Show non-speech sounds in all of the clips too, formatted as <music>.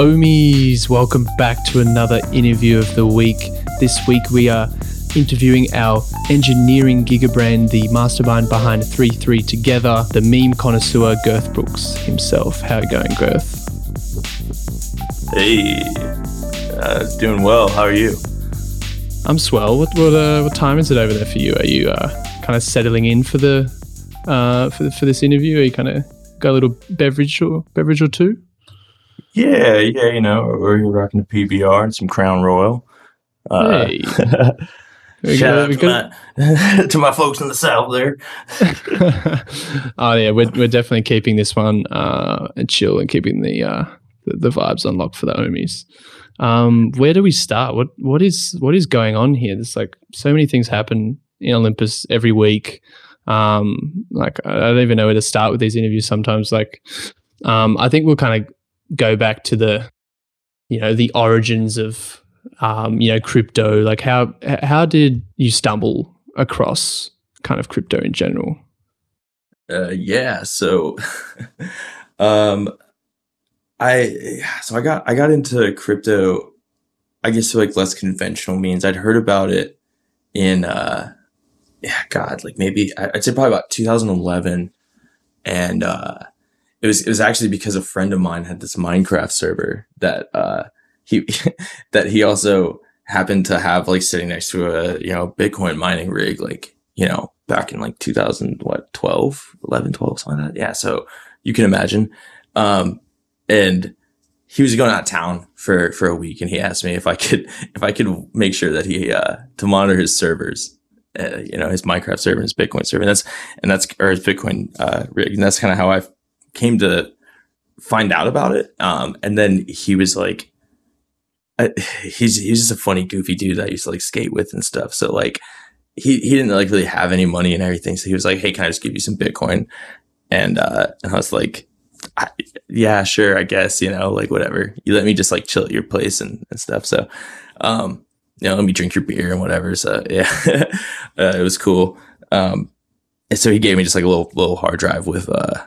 Ohmies, welcome back to another interview of the week. This week we are interviewing our engineering gigabrain, the mastermind behind 3 3 Together, the meme connoisseur Girth Brooks himself. How are you going, Girth? Hey, uh, doing well. How are you? I'm swell. What what, uh, what time is it over there for you? Are you uh, kind of settling in for the uh, for for this interview? Are you kind of got a little beverage or beverage or two? Yeah, yeah. You know, we're here rocking the PBR and some Crown Royal. Uh, Hey. <laughs> shout out to my, <laughs> to my folks in the south there. <laughs> oh yeah, we're we're definitely keeping this one uh, and chill and keeping the, uh, the the vibes unlocked for the Ohmies. Um, where do we start? What what is what is going on here? There's like so many things happen in Olympus every week. Um, like I don't even know where to start with these interviews. Sometimes, like um, I think we'll kind of go back to the you know the origins of um, you know crypto. Like how how did you stumble across kind of crypto in general? Uh, yeah. So, <laughs> um, I so I got I got into crypto. I guess through like less conventional means. I'd heard about it in uh, yeah, God, like maybe I'd say probably about 2011, and uh, it was it was actually because a friend of mine had this Minecraft server that uh he <laughs> that he also happened to have like sitting next to a you know Bitcoin mining rig like you know back in like 2000 what 12 11 12 something like that? Yeah so you can imagine. Um and he was going out of town for for a week and he asked me if I could if I could make sure that he uh to monitor his servers uh, you know his Minecraft server and his Bitcoin server and that's and that's or his Bitcoin uh rig and that's kind of how I came to find out about it um and then he was like <sighs> he's he's just a funny goofy dude that I used to like skate with and stuff so like he he didn't like really have any money and everything so he was like hey can I just give you some Bitcoin and uh and I was like I, yeah, sure, I guess, you know, like whatever. You let me just like chill at your place and, and stuff. So, um, you know, let me drink your beer and whatever. So <laughs> yeah, uh, it was cool. Um, and so he gave me just like a little, little hard drive with, uh,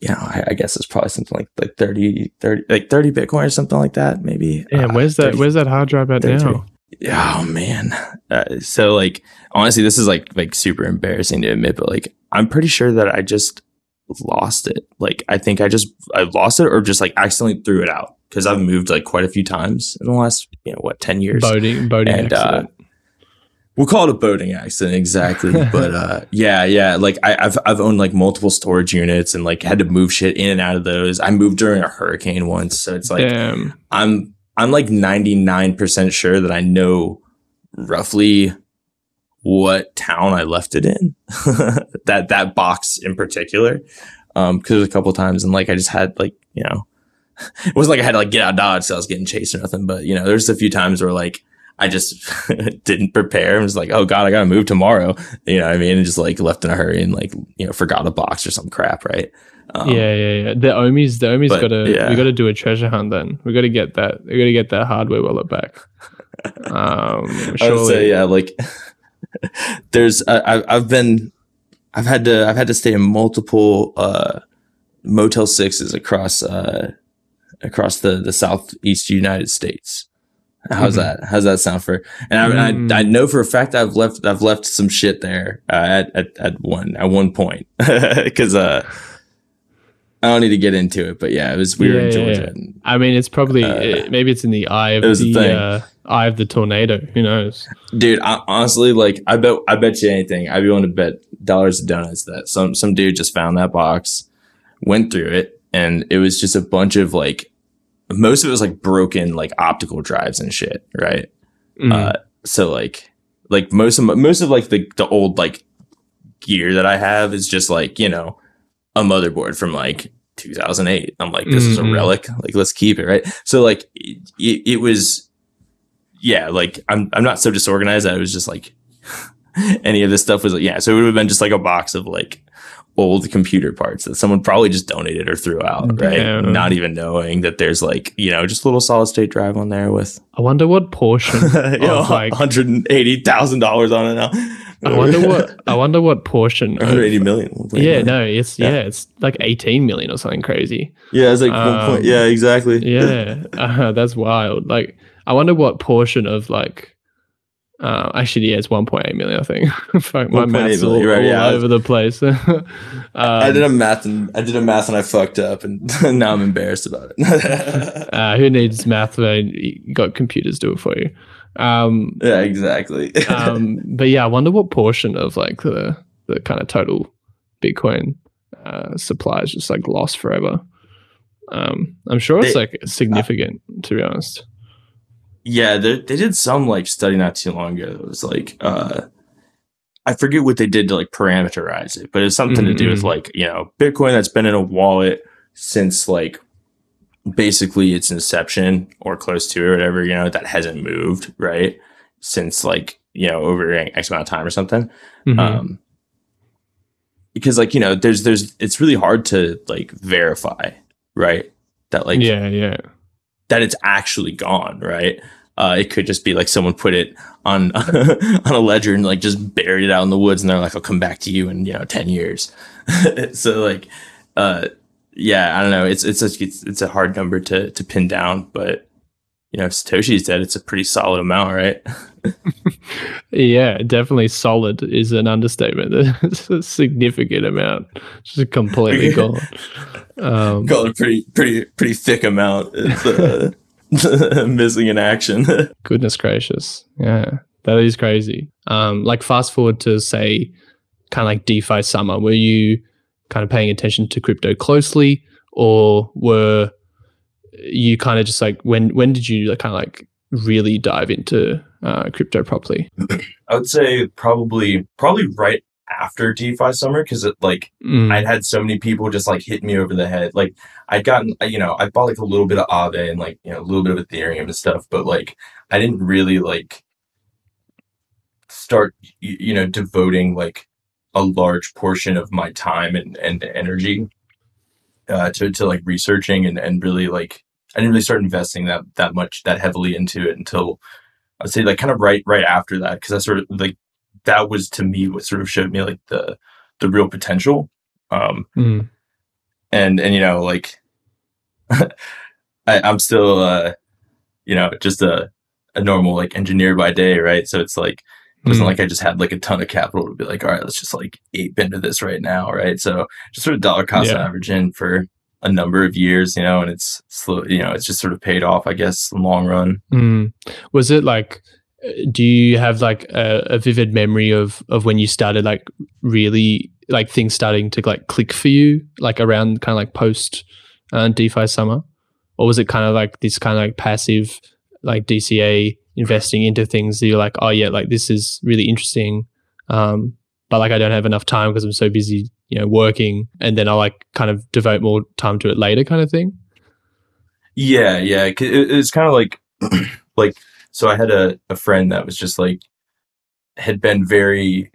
you know, I, I guess it's probably something like, like 30, 30, like 30 Bitcoin or something like that, maybe. Damn, Uh, where's that? 30 Where's that hard drive at 33. now? Oh man. Uh, so like honestly this is like like super embarrassing to admit but like I'm pretty sure that I just lost it. Like I think I just I lost it or just like accidentally threw it out cuz I've moved like quite a few times in the last, you know, what 10 years. Boating, boating And, uh, accident. We'll call it a boating accident exactly, <laughs> but uh yeah, yeah, like I I've I've owned like multiple storage units and like had to move shit in and out of those. I moved during a hurricane once, so it's like Damn. I'm I'm like 99% sure that I know roughly what town I left it in. <laughs> that that box in particular. Um cuz a couple times and like I just had like, you know, <laughs> it wasn't like I had to like get out of Dodge so I was getting chased or nothing, but you know, there's a few times where like I just <laughs> didn't prepare and was like, oh God, I gotta move tomorrow. You know what I mean? And just like left in a hurry and like, you know, forgot a box or some crap, right? Um, yeah, yeah, yeah. The Ohmies, the Ohmies but, got to. yeah. We got to do a treasure hunt. Then we got to get that. We got to get that hardware wallet back. <laughs> Um, I would say yeah, like <laughs> there's I, I- I've been I've had to I've had to stay in multiple uh, Motel sixes across uh, across the the southeast United States. How's Mhm. that? How's that sound for? And I, Mm. I I know for a fact I've left I've left some shit there uh, at, at at one at one point <laughs> because uh I don't need to get into it, but yeah, it was we were Yeah, in Georgia. yeah. And, I mean, it's probably Uh, eh, maybe it's in the eye of it the uh, eye of the tornado. Who knows? Dude, I, honestly, like I bet I bet you anything. I'd be willing to bet dollars to donuts that some some dude just found that box, went through it, and it was just a bunch of like most of it was like broken like optical drives and shit, right? Mm. Uh, so like like most of most of like the the old like gear that I have is just like you know a motherboard from like 2008. I'm like this is a Mhm. relic, like let's keep it, right? So like it, it, it was yeah, like I'm I'm not so disorganized that it was just like <laughs> any of this stuff was like yeah, so it would have been just like a box of like old computer parts that someone probably just donated or threw out, right? Not even knowing that there's like, you know, just a little solid state drive on there with I wonder what portion <laughs> you know, of like $180,000 on it now. I wonder <laughs> what I wonder what portion. of- 180 million. 1.8 yeah, no, it's Yeah. yeah. it's like 18 million or something crazy. Yeah, it's like one Um, point. Yeah, exactly. Yeah, <laughs> uh, that's wild. Like, I wonder what portion of like. Uh, actually, yeah, it's 1.8 million. I think. <laughs> Fuck, my 1.8 maths all, you're all yeah. over the place. um, <laughs> I did a math and I did a math and I fucked up and <laughs> now I'm embarrassed about it. uh, who needs math when you got computers do it for you? Um, yeah, exactly. um, but yeah, I wonder what portion of like the the kind of total Bitcoin uh, supply is just like lost forever. Um, I'm sure it's They- like significant, to be honest. Yeah, they they did some like study not too long ago. It was like uh I forget what they did to like parameterize it, but it's something to do with Mhm. like, you know, Bitcoin that's been in a wallet since like basically its inception or close to it or whatever, you know, that hasn't moved, right? Since like, you know, over X amount of time or something. Mhm. um because like you know there's there's it's really hard to like verify right that like yeah, yeah. That it's actually gone right? Uh it could just be like someone put it on <laughs> on a ledger and like just buried it out in the woods and they're like i'll come back to you in you know 10 years. <laughs> So like uh yeah i don't know. It's it's a, it's, it's a hard number to to pin down but you know if satoshi said it's a pretty solid amount right <laughs> Yeah, definitely solid is an understatement. <laughs> It's a significant amount, just completely <laughs> gone. Um, call a pretty pretty pretty thick amount it's uh, missing in action goodness gracious, yeah, that is crazy. Um, like fast forward to say, kind of like DeFi summer, were you kind of paying attention to crypto closely, or were you kind of just like when when did you kind of like really dive into uh, crypto properly? I would say probably probably right after DeFi summer because it like Mm, I'd had so many people just like hit me over the head. Like I'd gotten you know I bought like a little bit of Aave and like you know a little bit of Ethereum and stuff, but like I didn't really like start you know devoting like a large portion of my time and and energy uh, to to like researching and and really like I didn't really start investing that that much that heavily into it until I'd say like kind of right right after that because I sort of like that was to me what sort of showed me like the the real potential um mm, and and you know like <laughs> I, I'm still uh you know just a a normal like engineer by day right so it's like it wasn't mm. like I just had like a ton of capital to be like all right let's just like ape into this right now right so just sort of dollar cost Yeah. average in for a number of years you know and it's slow you know it's just sort of paid off I guess in the long run Mm. Was it like? uh, Do you have like a, a vivid memory of of when you started like really like things starting to like click for you, like around kind of like post uh, DeFi summer, or was it kind of like this kind of like passive like DCA investing into things that you're like, oh yeah, like this is really interesting, um, but like I don't have enough time because I'm so busy, you know, working, and then I'll like kind of devote more time to it later, kind of thing. Yeah, yeah. It, it's kind of like, <clears throat> like, so I had a, a friend that was just like, had been very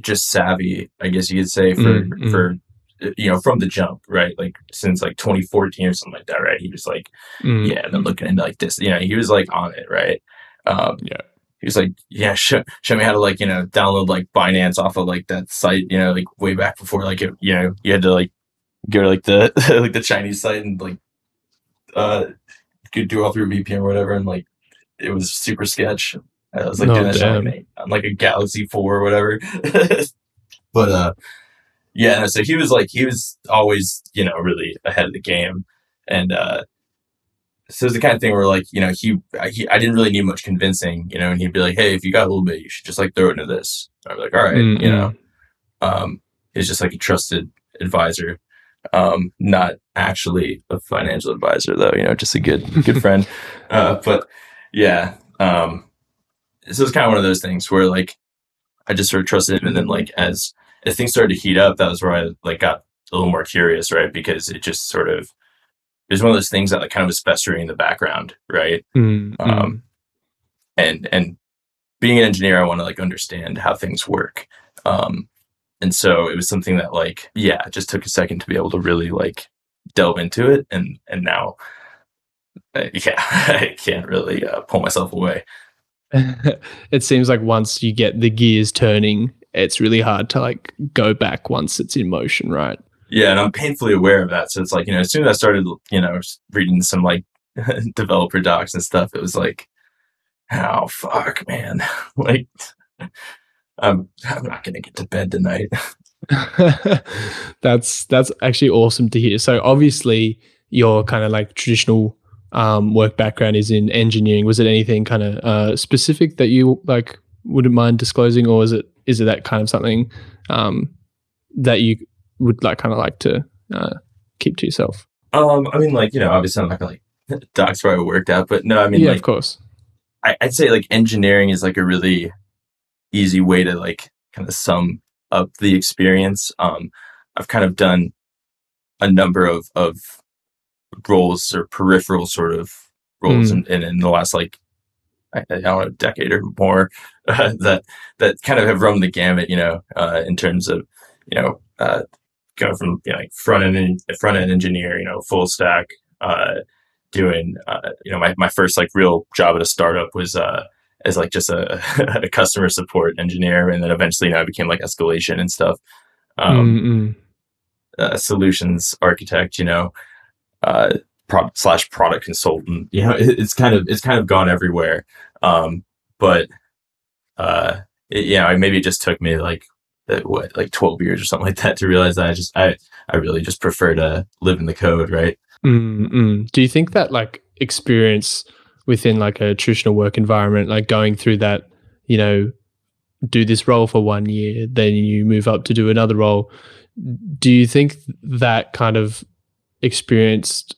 just savvy, I guess you could say, for, Mm, mm. for, uh, you know, from the jump, right? Like, since like 2014 or something like that, right? He was like, Mm. yeah, then looking into like this, you know, he was like on it, right? Um, Yeah. He was like, yeah, show, show me how to like, you know, download like Binance off of like that site, you know, like way back before, like, it, you know, you had to like go to like the, <laughs> like the Chinese site and like, uh, could do all through VPN or whatever. And like, it was super sketch. I was like doing that on, damn. like, on like a Galaxy 4 or whatever. <laughs> but, uh, yeah, no, so he was like, he was always, you know, really ahead of the game. And, uh, so it's the kind of thing where like you know he, I- he I didn't really need much convincing you know and he'd be like hey if you got a little bit you should just like throw it into this. I'd be like all right Mm, you know. Um he's just like a trusted advisor. Um not actually a financial advisor though you know just a good good friend. <laughs> Uh but yeah um so it's kind of one of those things where like I just sort of trusted him and then like as as things started to heat up that was where I like got a little more curious right because it just sort of it was one of those things that like kind of was festering in the background, right? Mm, mm. Um, and and being an engineer, I want to like understand how things work. Um, and so it was something that like yeah, it just took a second to be able to really like delve into it, and and now uh, <laughs> yeah, I can't really uh, pull myself away. <laughs> it seems like once you get the gears turning, it's really hard to like go back once it's in motion, right? Yeah, and I'm painfully aware of that. So it's like, you know, as soon as I started, you know, reading some like <laughs> developer docs and stuff, it was like, oh fuck, man. <laughs> like I'm I'm not gonna get to bed tonight. <laughs> that's that's actually awesome to hear. So obviously your kind of like traditional um, work background is in engineering. Was it anything kind of uh, specific that you like wouldn't mind disclosing, or is it is it that kind of something um, that you would like kind of like to uh, keep to yourself? Um, I mean, like you know, obviously I'm not gonna like <laughs> doxx where I worked out, but no, I mean, yeah, like, of course. I, I'd say like engineering is like a really easy way to like kind of sum up the experience. Um, I've kind of done a number of of roles or peripheral sort of roles mm. in, in, in the last like I, I, don't know decade or more uh, <laughs> that that kind of have run the gamut. You know, uh, in terms of you know uh, going from you know, like front end front end engineer, you know, full stack. Uh, doing uh, you know my, my first like real job at a startup was uh, as like just a, <laughs> a customer support engineer, and then eventually you know I became like escalation and stuff. Um, solutions architect, you know, uh, slash product consultant. You know, it, it's kind of it's kind of gone everywhere. Um, but uh, it, you know, maybe it just took me like uh, what like 12 years or something like that to realize that I just I I really just prefer to live in the code, right? Mm-mm. Do you think that like experience within like a traditional work environment, like going through that, you know, do this role for one year, then you move up to do another role. Do you think that kind of experienced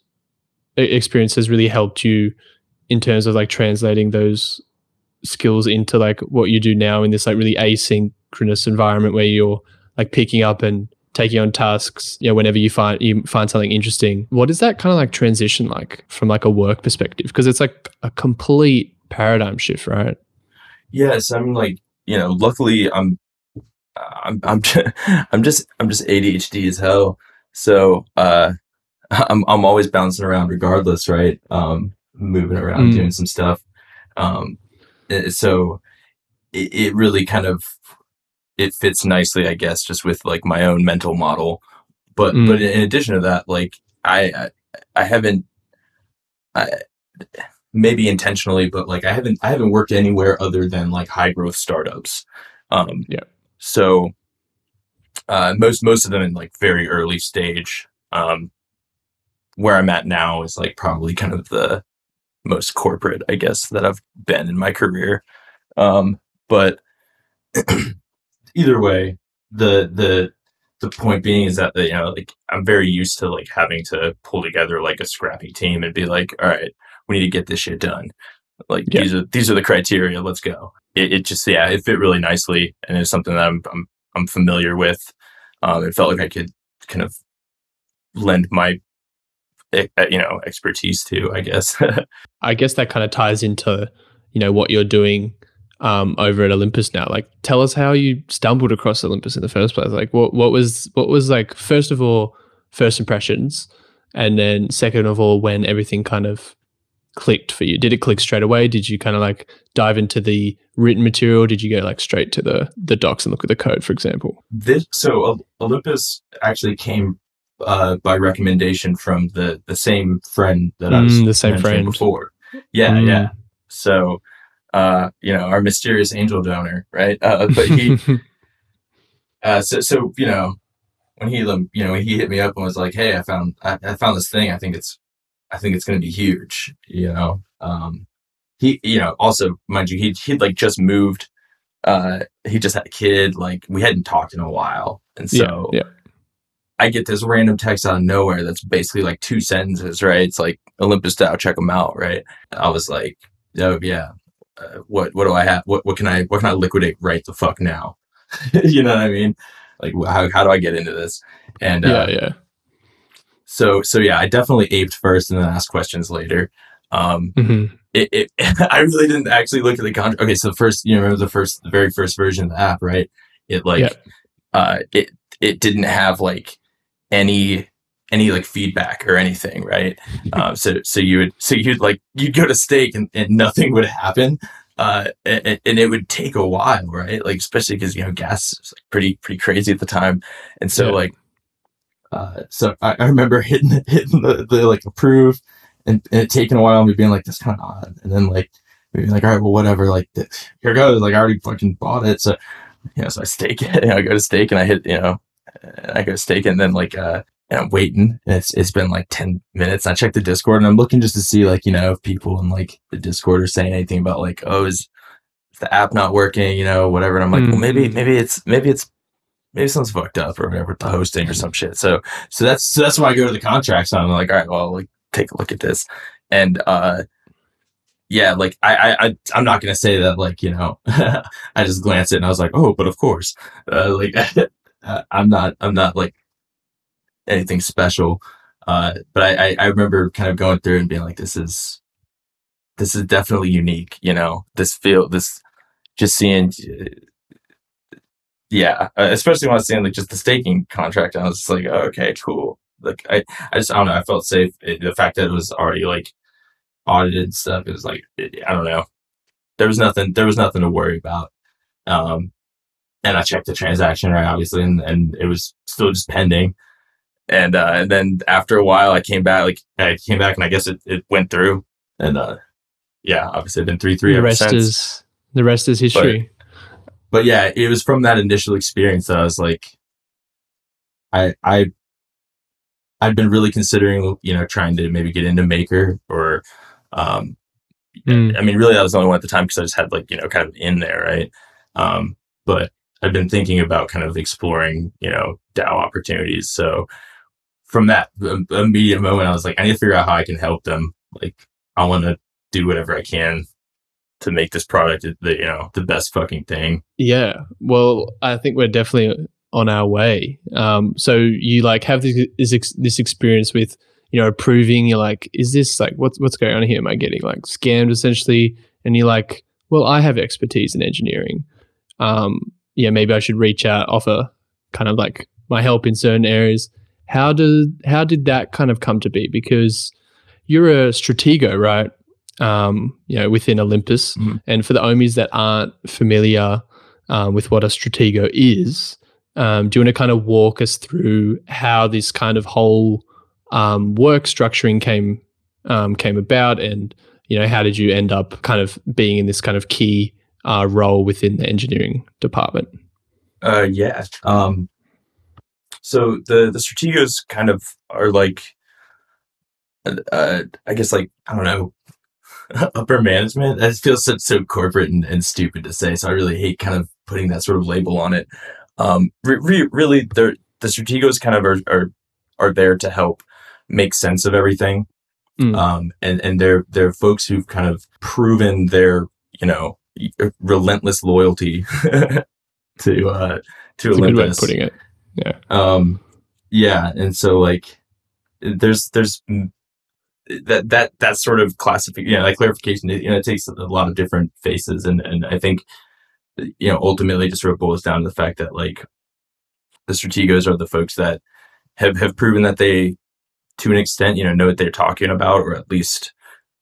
experience has really helped you in terms of like translating those skills into like what you do now in this like really asynchronous environment where you're like picking up and taking on tasks you know whenever you find you find something interesting what is that kind of like transition like from like a work perspective because it's like a complete paradigm shift right yes i'm like you know luckily i'm i'm i'm just, <laughs> i'm just i'm just adhd as hell so uh <laughs> I'm I'm always bouncing around regardless, right? Um, moving around, mm. doing some stuff. Um, so it, it really kind of it fits nicely, I guess, just with like my own mental model. But mm. but in addition to that, like I I, I haven't I maybe intentionally, but like I haven't I haven't worked anywhere other than like high growth startups. Um, yeah. So uh, most most of them in like very early stage. Um, where I'm at now is like probably kind of the most corporate, I guess, that I've been in my career. Um, but <clears throat> either way, the the the point being is that the, you know like I'm very used to like having to pull together like a scrappy team and be like, all right, we need to get this shit done. Like yeah. these are these are the criteria. Let's go. It, it, just yeah, it fit really nicely, and it's something that I'm I'm I'm familiar with. Um, it felt like I could kind of lend my you know expertise too i guess <laughs> i guess that kind of ties into you know what you're doing um, over at olympus now. Like tell us how you stumbled across olympus in the first place. Like what what was what was like first of all first impressions? And then second of all when everything kind of clicked for you. Did it click straight away? Did you kind of like dive into the written material? Did you go like straight to the the docs and look at the code for example? This so olympus actually came uh, by recommendation from the the same friend that I was mm, the same friend. before. Yeah, mm. yeah. So, uh, you know, our mysterious angel donor, right? Uh, but he, <laughs> uh, so so you know, when he you know he hit me up and was like, "Hey, I found I, I found this thing. I think it's I think it's going to be huge." You know, um, he you know also mind you he he'd like just moved. Uh, he just had a kid. Like we hadn't talked in a while, and so yeah. yeah I get this random text out of nowhere that's basically like two sentences, right? It's like Olympus DAO, check them out, right? I was like, oh yeah, uh, what what do I have? What what can I what can I liquidate right the fuck now? <laughs> you know what I mean? Like how how do I get into this? And yeah, uh, yeah. So so yeah, I definitely aped first and then asked questions later. Um, mm-hmm. it, it <laughs> I really didn't actually look at the contract. Okay, so first you remember the first the very first version of the app, right? It like yeah. uh it it didn't have like any any like feedback or anything, right? um, <laughs> so so you would so you'd like you'd go to stake and, and nothing would happen. uh, and, and, it would take a while, right? Like especially because you know gas was like pretty pretty crazy at the time, and so yeah. like, uh, so I, I remember hitting <laughs> hitting the, the like approve, and, and it taking a while, and me being like this kind of odd, and then like being like all right, well whatever, like here goes, like I already fucking bought it, so you know, so I stake it, <laughs> you know, I go to stake and I hit, you know, I go stake and then like uh, and I'm waiting. And it's it's been like ten minutes. I check the Discord and I'm looking just to see like you know if people in like the Discord are saying anything about like oh is, is the app not working you know whatever. And I'm like mm-hmm. well maybe maybe it's maybe it's maybe something's fucked up or whatever with the hosting or some shit. So so that's so that's why I go to the contracts and I'm like all right well like take a look at this and uh yeah, like I, I, I'm not gonna say that like you know, <laughs> I just glanced it and I was like, oh, but of course, uh, like <laughs> I'm not, I'm not like anything special. Uh, but I, I remember kind of going through and being like, this is, this is definitely unique. You know, this feel, this, just seeing, yeah, uh, especially when I was seeing like just the staking contract, I was just like, oh, okay, cool. Like I, I just, I don't know, I felt safe. It, the fact that it was already like audited stuff, it was like, it, I don't know. There was nothing, there was nothing to worry about. Um, and I checked the transaction right, obviously, and, and it was still just pending and uh, and then after a while, I came back. Like I came back, and I guess it, it went through. And uh, yeah, obviously, I've been three three. The rest since. is the rest is history. But, but yeah, it was from that initial experience that I was like, I I I'd been really considering, you know, trying to maybe get into Maker or, um, mm. I mean, really, I was the only one at the time because I just had like, you know, kind of in there, right? Um, but I've been thinking about kind of exploring, you know, DAO opportunities. So from that immediate moment, I was like, I need to figure out how I can help them. Like, I want to do whatever I can to make this product the you know the best fucking thing. Yeah, well, I think we're definitely on our way. Um, so you like have this this, experience with you know approving. You're like, is this like what's what's going on here? Am I getting like scammed essentially? And you're like, well, I have expertise in engineering. Um, yeah, maybe I should reach out, offer kind of like my help in certain areas. How did how did that kind of come to be? Because you're a stratego, right? Um, you know, within Olympus, mm-hmm. and for the Ohmies that aren't familiar um, with what a stratego is, um, do you want to kind of walk us through how this kind of whole um, work structuring came um, came about, and you know, how did you end up kind of being in this kind of key uh, role within the engineering department? Uh, yeah. Um, so the the strategos kind of are like, uh, I guess like I don't know, <laughs> upper management. That feels so, so corporate and, and stupid to say. So I really hate kind of putting that sort of label on it. Um, re- re- really, the the strategos kind of are, are are there to help make sense of everything. Mm. Um, and and they're they're folks who've kind of proven their you know relentless loyalty <laughs> to uh to That's Olympus. putting it. Yeah. Um, yeah, and so like, there's there's that that that sort of classification, you know, like clarification. You know, it takes a lot of different faces, and and I think you know ultimately just sort of boils down to the fact that like the strategos are the folks that have have proven that they to an extent you know know what they're talking about or at least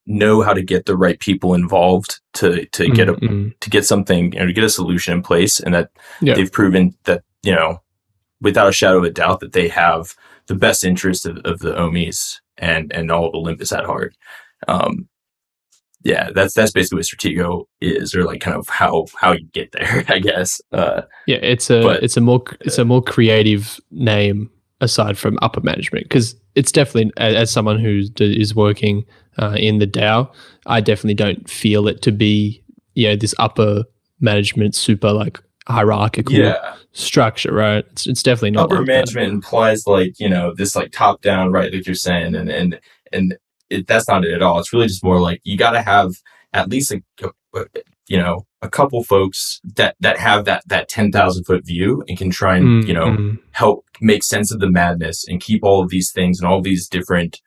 know how to get the right people involved to to get a mm-hmm. to get something you know to get a solution in place and that yeah. they've proven that you know without a shadow of a doubt that they have the best interest of, of the Ohmies and and all of Olympus at heart. Um, yeah, that's that's basically what Stratego is, or like kind of how how you get there, <laughs> I guess. Uh, yeah, it's a but, it's a more it's a more creative name aside from upper management because it's definitely as, as someone who is working uh, in the DAO, I definitely don't feel it to be you know this upper management super like hierarchical yeah. structure, right? It's, it's definitely not upper like management that. implies like you know this like top down, right? Like you're saying, and and and it, that's not it at all. It's really just more like you got to have at least a, you know a couple folks that that have that that ten thousand foot view and can try and mm, you know mm. help make sense of the madness and keep all of these things and all these different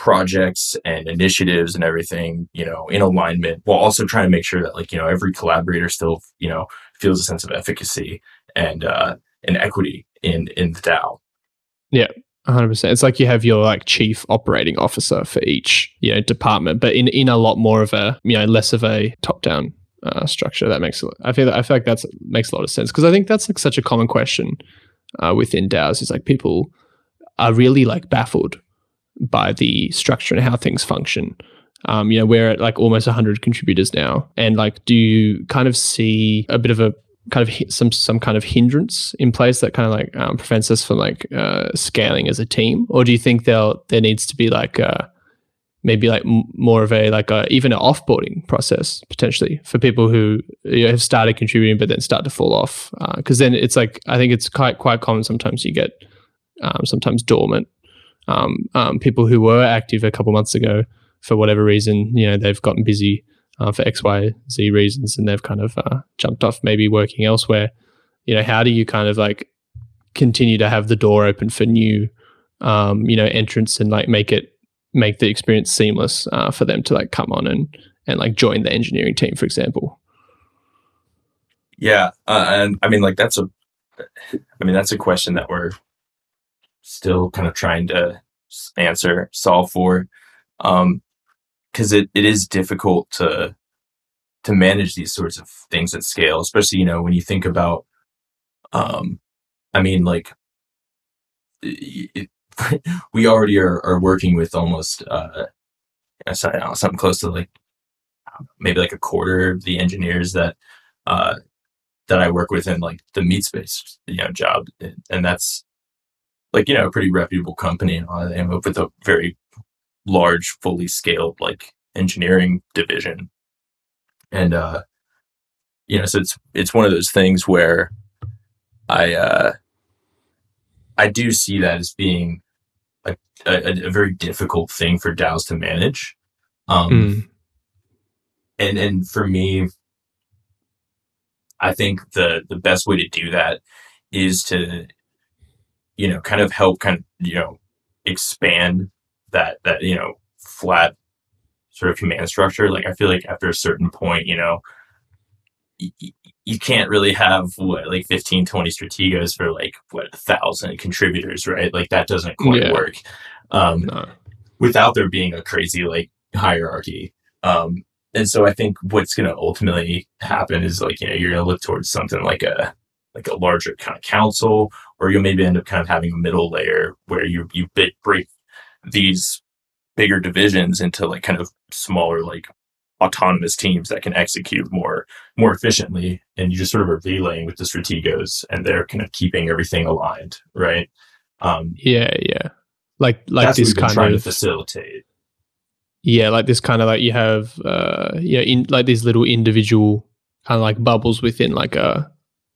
projects and initiatives and everything you know in alignment while also trying to make sure that like you know every collaborator still you know feels a sense of efficacy and uh, and equity in in the DAO. Yeah, hundred percent. It's like you have your like chief operating officer for each you know department, but in in a lot more of a you know less of a top down uh, structure. That makes I feel I feel like that's makes a lot of sense because I think that's like such a common question uh, within DAOs. Is like people are really like baffled by the structure and how things function. Um, you know, we're at like almost 100 contributors now, and like, do you kind of see a bit of a kind of some some kind of hindrance in place that kind of like um, prevents us from like uh, scaling as a team, or do you think there there needs to be like a, maybe like m- more of a like a, even an offboarding process potentially for people who you know, have started contributing but then start to fall off? Because uh, then it's like I think it's quite quite common sometimes you get um, sometimes dormant um, um, people who were active a couple months ago for whatever reason you know they've gotten busy uh, for X Y Z reasons and they've kind of uh, jumped off maybe working elsewhere you know how do you kind of like continue to have the door open for new um, you know entrants and like make it make the experience seamless uh, for them to like come on and and like join the engineering team, for example. Yeah, uh, and I mean, like that's a, I mean, that's a question that we're still kind of trying to answer, solve for, um, because it, it is difficult to to manage these sorts of things at scale, especially you know when you think about, um, I mean, like it, <laughs> we already are, are working with almost uh, something close to like maybe like a quarter of the engineers that uh, that I work with in like the meat space, you know, job, and that's like you know a pretty reputable company, and all that, with a very large, fully scaled like engineering division, and uh, you know, so it's it's one of those things where I uh, I do see that as being a, a, a very difficult thing for DAOs to manage. Um, mm. And and for me, I think the the best way to do that is to, you know, kind of help kind of you know expand that that you know flat sort of command structure. Like I feel like after a certain point, you know, you can't really have what like 15 20 strategos for like what a thousand contributors right like that doesn't quite yeah. work um no. without there being a crazy like hierarchy um and so i think what's going to ultimately happen is like you know you're going to look towards something like a like a larger kind of council or you'll maybe end up kind of having a middle layer where you you break these bigger divisions into like kind of smaller like autonomous teams that can execute more more efficiently and you just sort of are relaying with the strategos and they're kind of keeping everything aligned right? Um yeah yeah. Like like this kind trying of to facilitate. Yeah like this kind of like you have uh yeah in like these little individual kind of like bubbles within like a,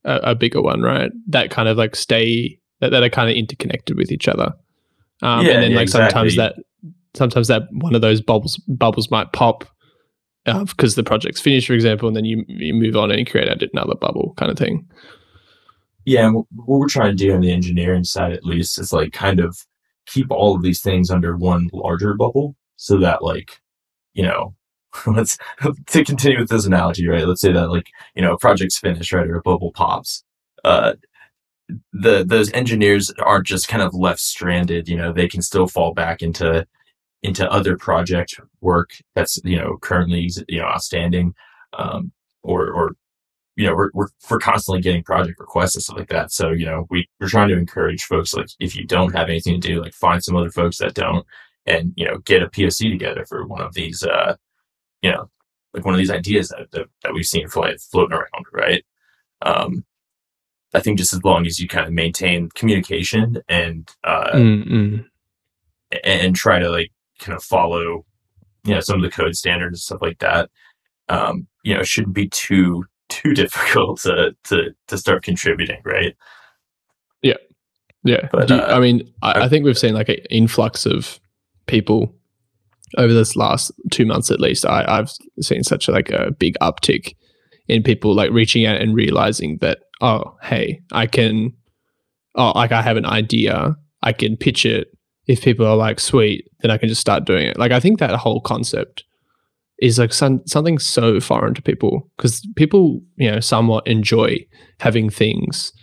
a a, bigger one right that kind of like stay that, that are kind of interconnected with each other um yeah, and then yeah, like exactly. sometimes that sometimes that one of those bubbles bubbles might pop because uh, the project's finished, for example, and then you you move on and create another bubble kind of thing. Yeah, what we're trying to do on the engineering side, at least, is like kind of keep all of these things under one larger bubble, so that like, you know, <laughs> let's to continue with this analogy, right? Let's say that like you know a project's finished, right, or a bubble pops. Uh, the those engineers aren't just kind of left stranded. You know, they can still fall back into into other project work that's you know currently you know outstanding um, or or you know we're, we're we're constantly getting project requests and stuff like that so you know we we're trying to encourage folks like if you don't have anything to do like find some other folks that don't and you know get a poc together for one of these uh you know like one of these ideas that that, that we've seen fly, floating around right um i think just as long as you kind of maintain communication and uh and, and try to like kind of follow, you know, some of the code standards and stuff like that, um, you know, shouldn't be too too <laughs> difficult to to to start contributing, right? Yeah, yeah. But, you, uh, I mean, I, I, think we've seen like an influx of people over this last two months at least. I, I've seen such a, like a big uptick in people like reaching out and realizing that oh hey I can oh like I have an idea I can pitch it if people are like, sweet, then I can just start doing it. Like, I think that whole concept is like some, something so foreign to people because people, you know, somewhat enjoy having things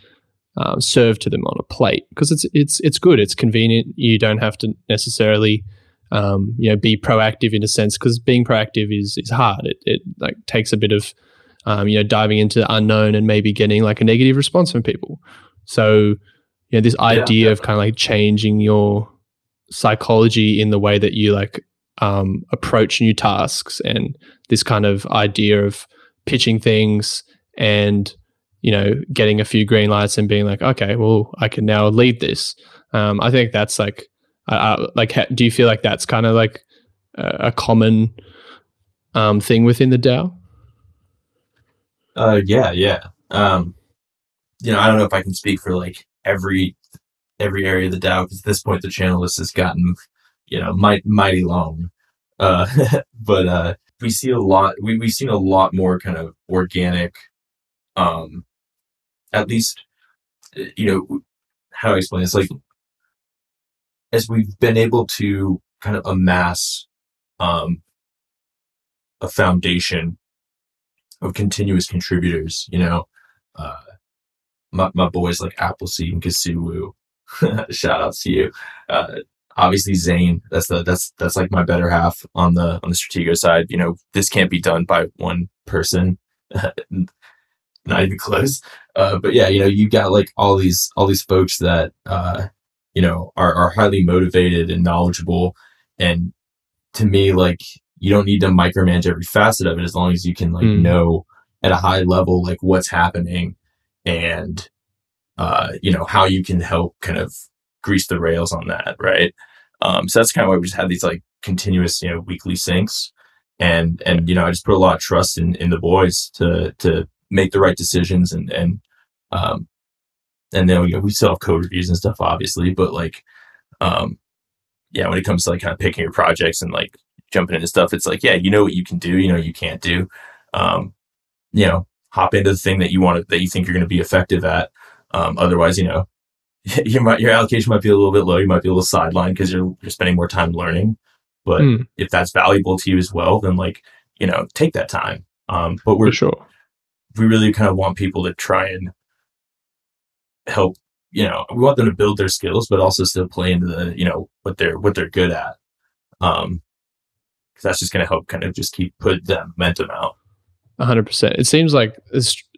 um, served to them on a plate because it's it's it's good, it's convenient. You don't have to necessarily, um, you know, be proactive in a sense because being proactive is is hard. It it like takes a bit of um, you know, diving into the unknown and maybe getting like a negative response from people. So, you know, this idea yeah, of kind of like changing your psychology in the way that you like um, approach new tasks and this kind of idea of pitching things and you know getting a few green lights and being like okay well i can now lead this um, i think that's like like do you feel like that's kind of like a, a common um, thing within the dao uh, yeah yeah. Um, you know i don't know if i can speak for like every every area of the dao because at this point the channel list has gotten you know mighty, mighty long. Uh, <laughs> but uh, we see a lot we, we've seen a lot more kind of organic um at least uh, you know how do i explain this? Like as we've been able to kind of amass um a foundation of continuous contributors you know uh my, my boys like appleseed and kasuwu <laughs> shout out to you uh obviously Zane, that's the that's that's like my better half on the on the Stratego side. You know, this can't be done by one person. <laughs> Not even close. Uh, but yeah, you know, you've got like all these all these folks that uh, you know are are highly motivated and knowledgeable. And to me, like you don't need to micromanage every facet of it as long as you can like mm. know at a high level like what's happening and uh, you know how you can help kind of grease the rails on that, right? Um, so that's kind of why we just had these like continuous, you know, weekly syncs, and and you know, I just put a lot of trust in in the boys to to make the right decisions and and um and then you know, we still have code reviews and stuff, obviously, but like um yeah, when it comes to like kind of picking your projects and like jumping into stuff, it's like yeah, you know what you can do, you know you can't do, um, you know, hop into the thing that you want to, that you think you're going to be effective at. Um, otherwise, you know, <laughs> your your allocation might be a little bit low. You might be a little sidelined because you're you're spending more time learning. But mm. if that's valuable to you as well, then like you know, take that time. Um, but we're For sure we really kind of want people to try and help. You know, we want them to build their skills, but also still play into the you know what they're what they're good at. Um, because that's just going to help kind of just keep put that momentum out hundred percent. It seems like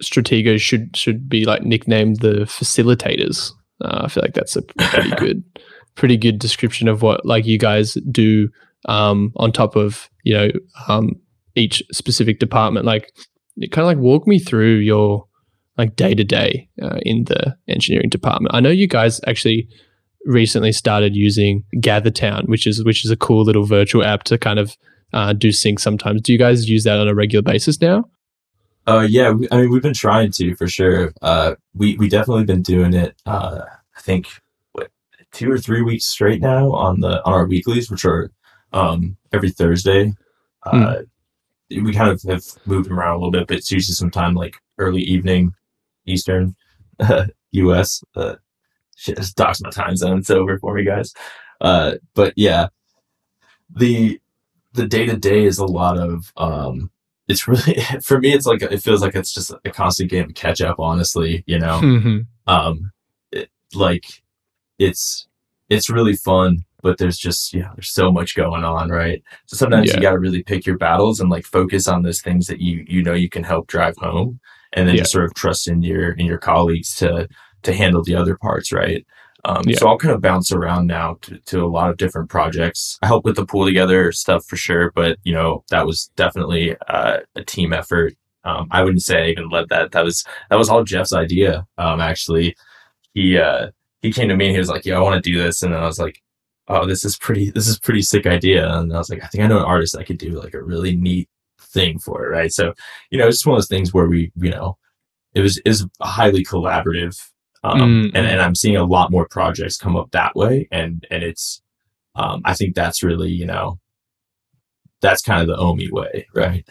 strategos should should be like nicknamed the facilitators uh, I feel like that's a pretty <laughs> good, pretty good description of what like you guys do um, on top of you know um, each specific department. Like, kind of like walk me through your like day to day in the engineering department. I know you guys actually recently started using GatherTown, which is which is a cool little virtual app to kind of uh, do sync sometimes. Do you guys use that on a regular basis now? Uh, yeah, we, I mean, we've been trying to for sure. Uh, we we definitely been doing it. Uh, I think what two or three weeks straight now on the on our weeklies, which are um every Thursday. Uh, mm. we kind of have moved around a little bit, but it's usually sometime like early evening, Eastern, uh, <laughs> U.S. Uh, shit, just my time zone. It's over for me, guys. Uh, but yeah, the the day to day is a lot of um it's really <laughs> for me it's like it feels like it's just a constant game of catch up honestly you know mm-hmm. um it, like it's it's really fun but there's just yeah there's so much going on right so sometimes yeah. you got to really pick your battles and like focus on those things that you you know you can help drive home and then yeah. just sort of trust in your in your colleagues to to handle the other parts right um, yeah. So I'll kind of bounce around now to, to a lot of different projects. I help with the PoolTogether stuff for sure, but you know that was definitely uh, a team effort. Um, I wouldn't say I even led that. That was that was all Jeff's idea. Um, actually, he uh, he came to me and he was like, "Yeah, I want to do this," and I was like, "Oh, this is pretty. This is pretty sick idea." And I was like, "I think I know an artist that could do like a really neat thing for it." Right. So you know, it's just one of those things where we, you know, it was is highly collaborative um, mm. and, and I'm seeing a lot more projects come up that way. And, and it's, um, I think that's really, you know, that's kind of the Ohmie way, right?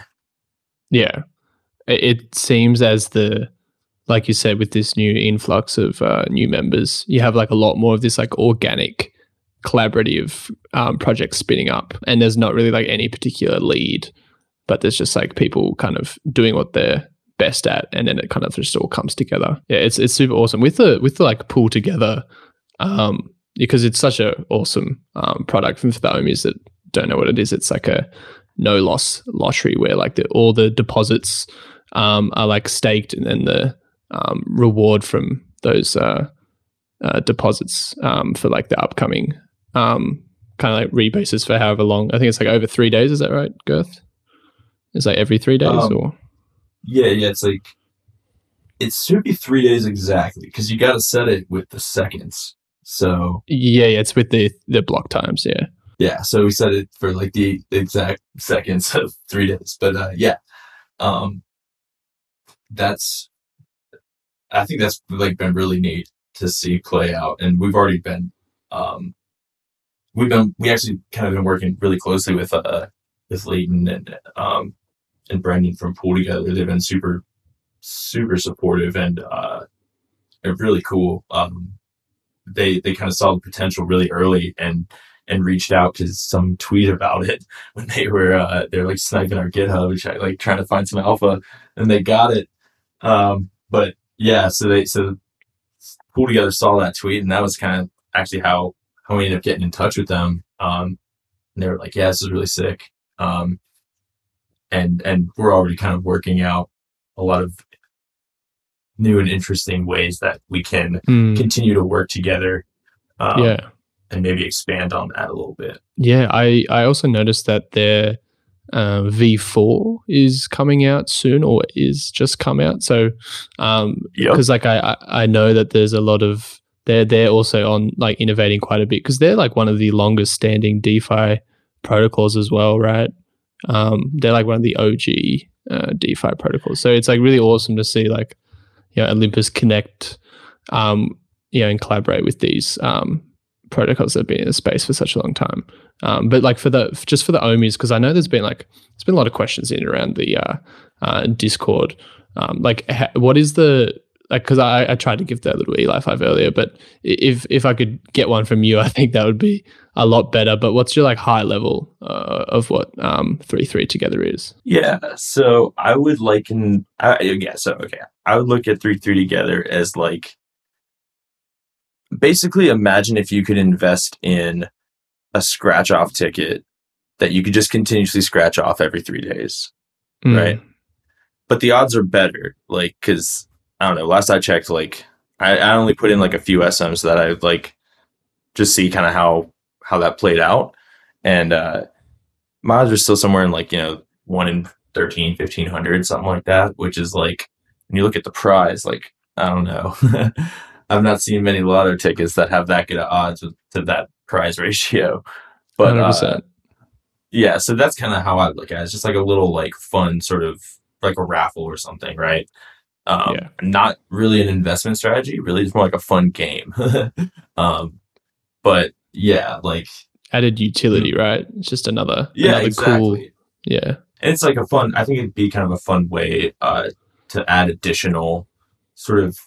Yeah. It seems as the, like you said, with this new influx of uh, new members, you have like a lot more of this like organic, collaborative um, projects spinning up, and there's not really like any particular lead, but there's just like people kind of doing what they're best at, and then it kind of just all comes together. Yeah, it's it's super awesome with the with the like PoolTogether, um, because it's such a awesome um, product for the Ohmies that don't know what it is. It's like a no loss lottery where like the, all the deposits um, are like staked, and then the um, reward from those uh, uh, deposits um, for like the upcoming um, kind of like rebases for however long. I think it's like over three days. Is that right, Girth? It's like every three days, Um, or Yeah, yeah, it's like it should be three days exactly because you got to set it with the seconds. So yeah, yeah, it's with the the block times. Yeah, yeah, so we set it for like the exact seconds <laughs> of three days. But uh, yeah, um, that's I think that's like been really neat to see play out, and we've already been um, we've been we actually kind of been working really closely with uh with Leighton and um and Brendan from PoolTogether. They've been super super supportive and uh really cool. Um, they they kind of saw the potential really early and and reached out to some tweet about it <laughs> when they were uh they're like sniping our GitHub, like trying to find some alpha, and they got it. Um, but yeah, so they so PoolTogether saw that tweet, and that was kind of actually how how we ended up getting in touch with them. Um, and they were like, "Yeah, this is really sick." Um, and and we're already kind of working out a lot of new and interesting ways that we can Mm, continue to work together. Um, yeah. and maybe expand on that a little bit. Yeah, I, I also noticed that their uh, V4 is coming out soon or is just come out. So, um, Yep. because like I, I I know that there's a lot of they're they're also on like innovating quite a bit because they're like one of the longest standing DeFi protocols as well, right? Um, they're like one of the OG uh, DeFi protocols. So it's like really awesome to see like you know Olympus connect, um, you know, and collaborate with these um, protocols that have been in the space for such a long time. Um, but like for the just for the Ohmies, because I know there's been like there's been a lot of questions in around the uh, uh, Discord. Um, like, ha- what is the like? Because I, I tried to give that little Eli five earlier, but if if I could get one from you, I think that would be a lot better. But what's your like high level uh, of what um, three three together is? Yeah, so I would liken. I, yeah, so okay, I would look at three three together as like basically imagine if you could invest in a scratch off ticket that you could just continuously scratch off every three days, Mm. right? But the odds are better, like because I don't know. Last I checked, like I, I only put in like a few sOHMs that I like just see kind of how how that played out, and uh my odds are still somewhere in like you know one in 13 1500 something like that which is like when you look at the prize like i don't know <laughs> i've not seen many lotto tickets that have that good of odds with, to that prize ratio but uh, 100%. yeah so that's kind of how i look at it it's just like a little like fun sort of like a raffle or something right um Yeah. not really an investment strategy really it's more like a fun game <laughs> um but yeah like added utility, right? It's just another yeah another exactly cool yeah. And it's like a fun i think it'd be kind of a fun way uh, to add additional sort of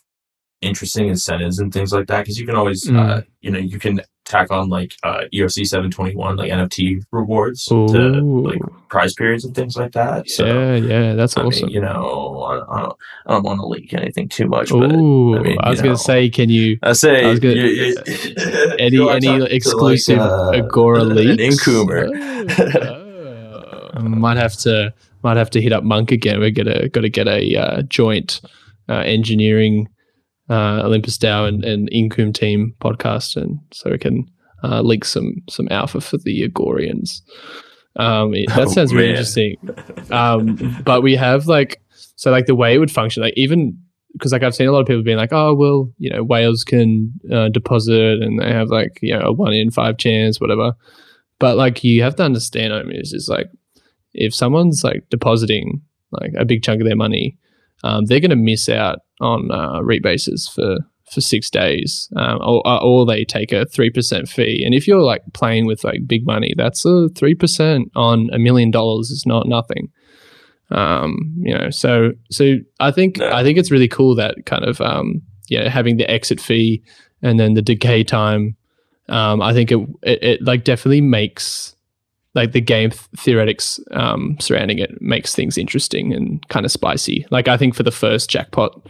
interesting incentives and things like that because you can always uh, Mm. you know you can tack on like uh, ERC 721 like nft rewards to like prize periods and things like that so yeah, yeah, that's I mean, awesome. you know I, I don't, I don't want to leak anything too much but Ooh, I mean, I was gonna say, can you I say I was gonna- you- you- <laughs> any you any to, like, exclusive uh, Agora an leaks? Incoomer. Oh, oh. might have to might have to hit up Monk again. We're gonna got to get a uh, joint uh, engineering uh, Olympus DAO and, and Incum team podcast, and so we can uh, leak some some alpha for the Agorians. Um, it- that <laughs> Oh, sounds really interesting. <laughs> Um, but we have like so like the way it would function, like even because like I've seen a lot of people being like, oh well, you know, whales can uh, deposit and they have like you know a one in five chance, whatever. But like you have to understand, I mean, is like if someone's like depositing like a big chunk of their money, um, they're going to miss out on uh, rebases for for six days, um, or, or they take a three percent fee. And if you're like playing with like big money, that's a three percent on a million dollars is not nothing. Um, you know, so so I think No. I think it's really cool that kind of um, yeah having the exit fee and then the decay time. Um, I think it, it it like definitely makes like the game th- theoretics um, surrounding it makes things interesting and kind of spicy. Like I think for the first jackpot,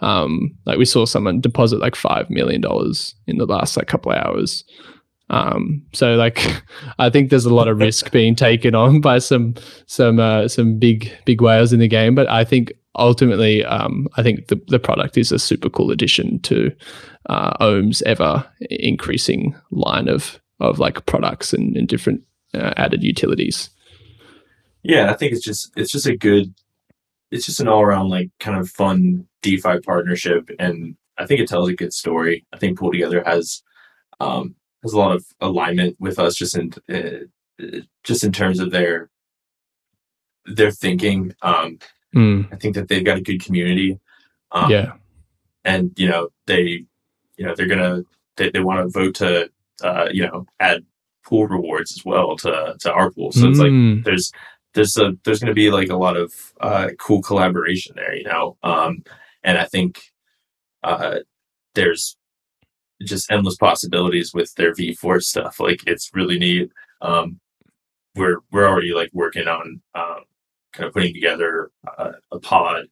um, like we saw someone deposit like five million dollars in the last like couple of hours. Um, so like <laughs> I think there's a lot of risk <laughs> being taken on <laughs> by some some uh, some big big whales in the game, but I think ultimately, um, I think the the product is a super cool addition to uh, Ohm's ever increasing line of of like products and, and different uh, added utilities. Yeah, I think it's just it's just a good it's just an all around like kind of fun DeFi partnership, and I think it tells a good story. I think PoolTogether has um, has a lot of alignment with us, just in uh, just in terms of their their thinking. Um, Mm, I think that they've got a good community. Um, yeah. and you know they you know they're gonna they, they want to vote to uh, you know add pool rewards as well to to our pool. So it's like Mm, there's there's a there's going to be like a lot of uh, cool collaboration there, you know. Um, and I think uh, there's just endless possibilities with their V4 stuff. Like it's really neat. Um, we're we're already like working on um, kind of putting together uh, a pod,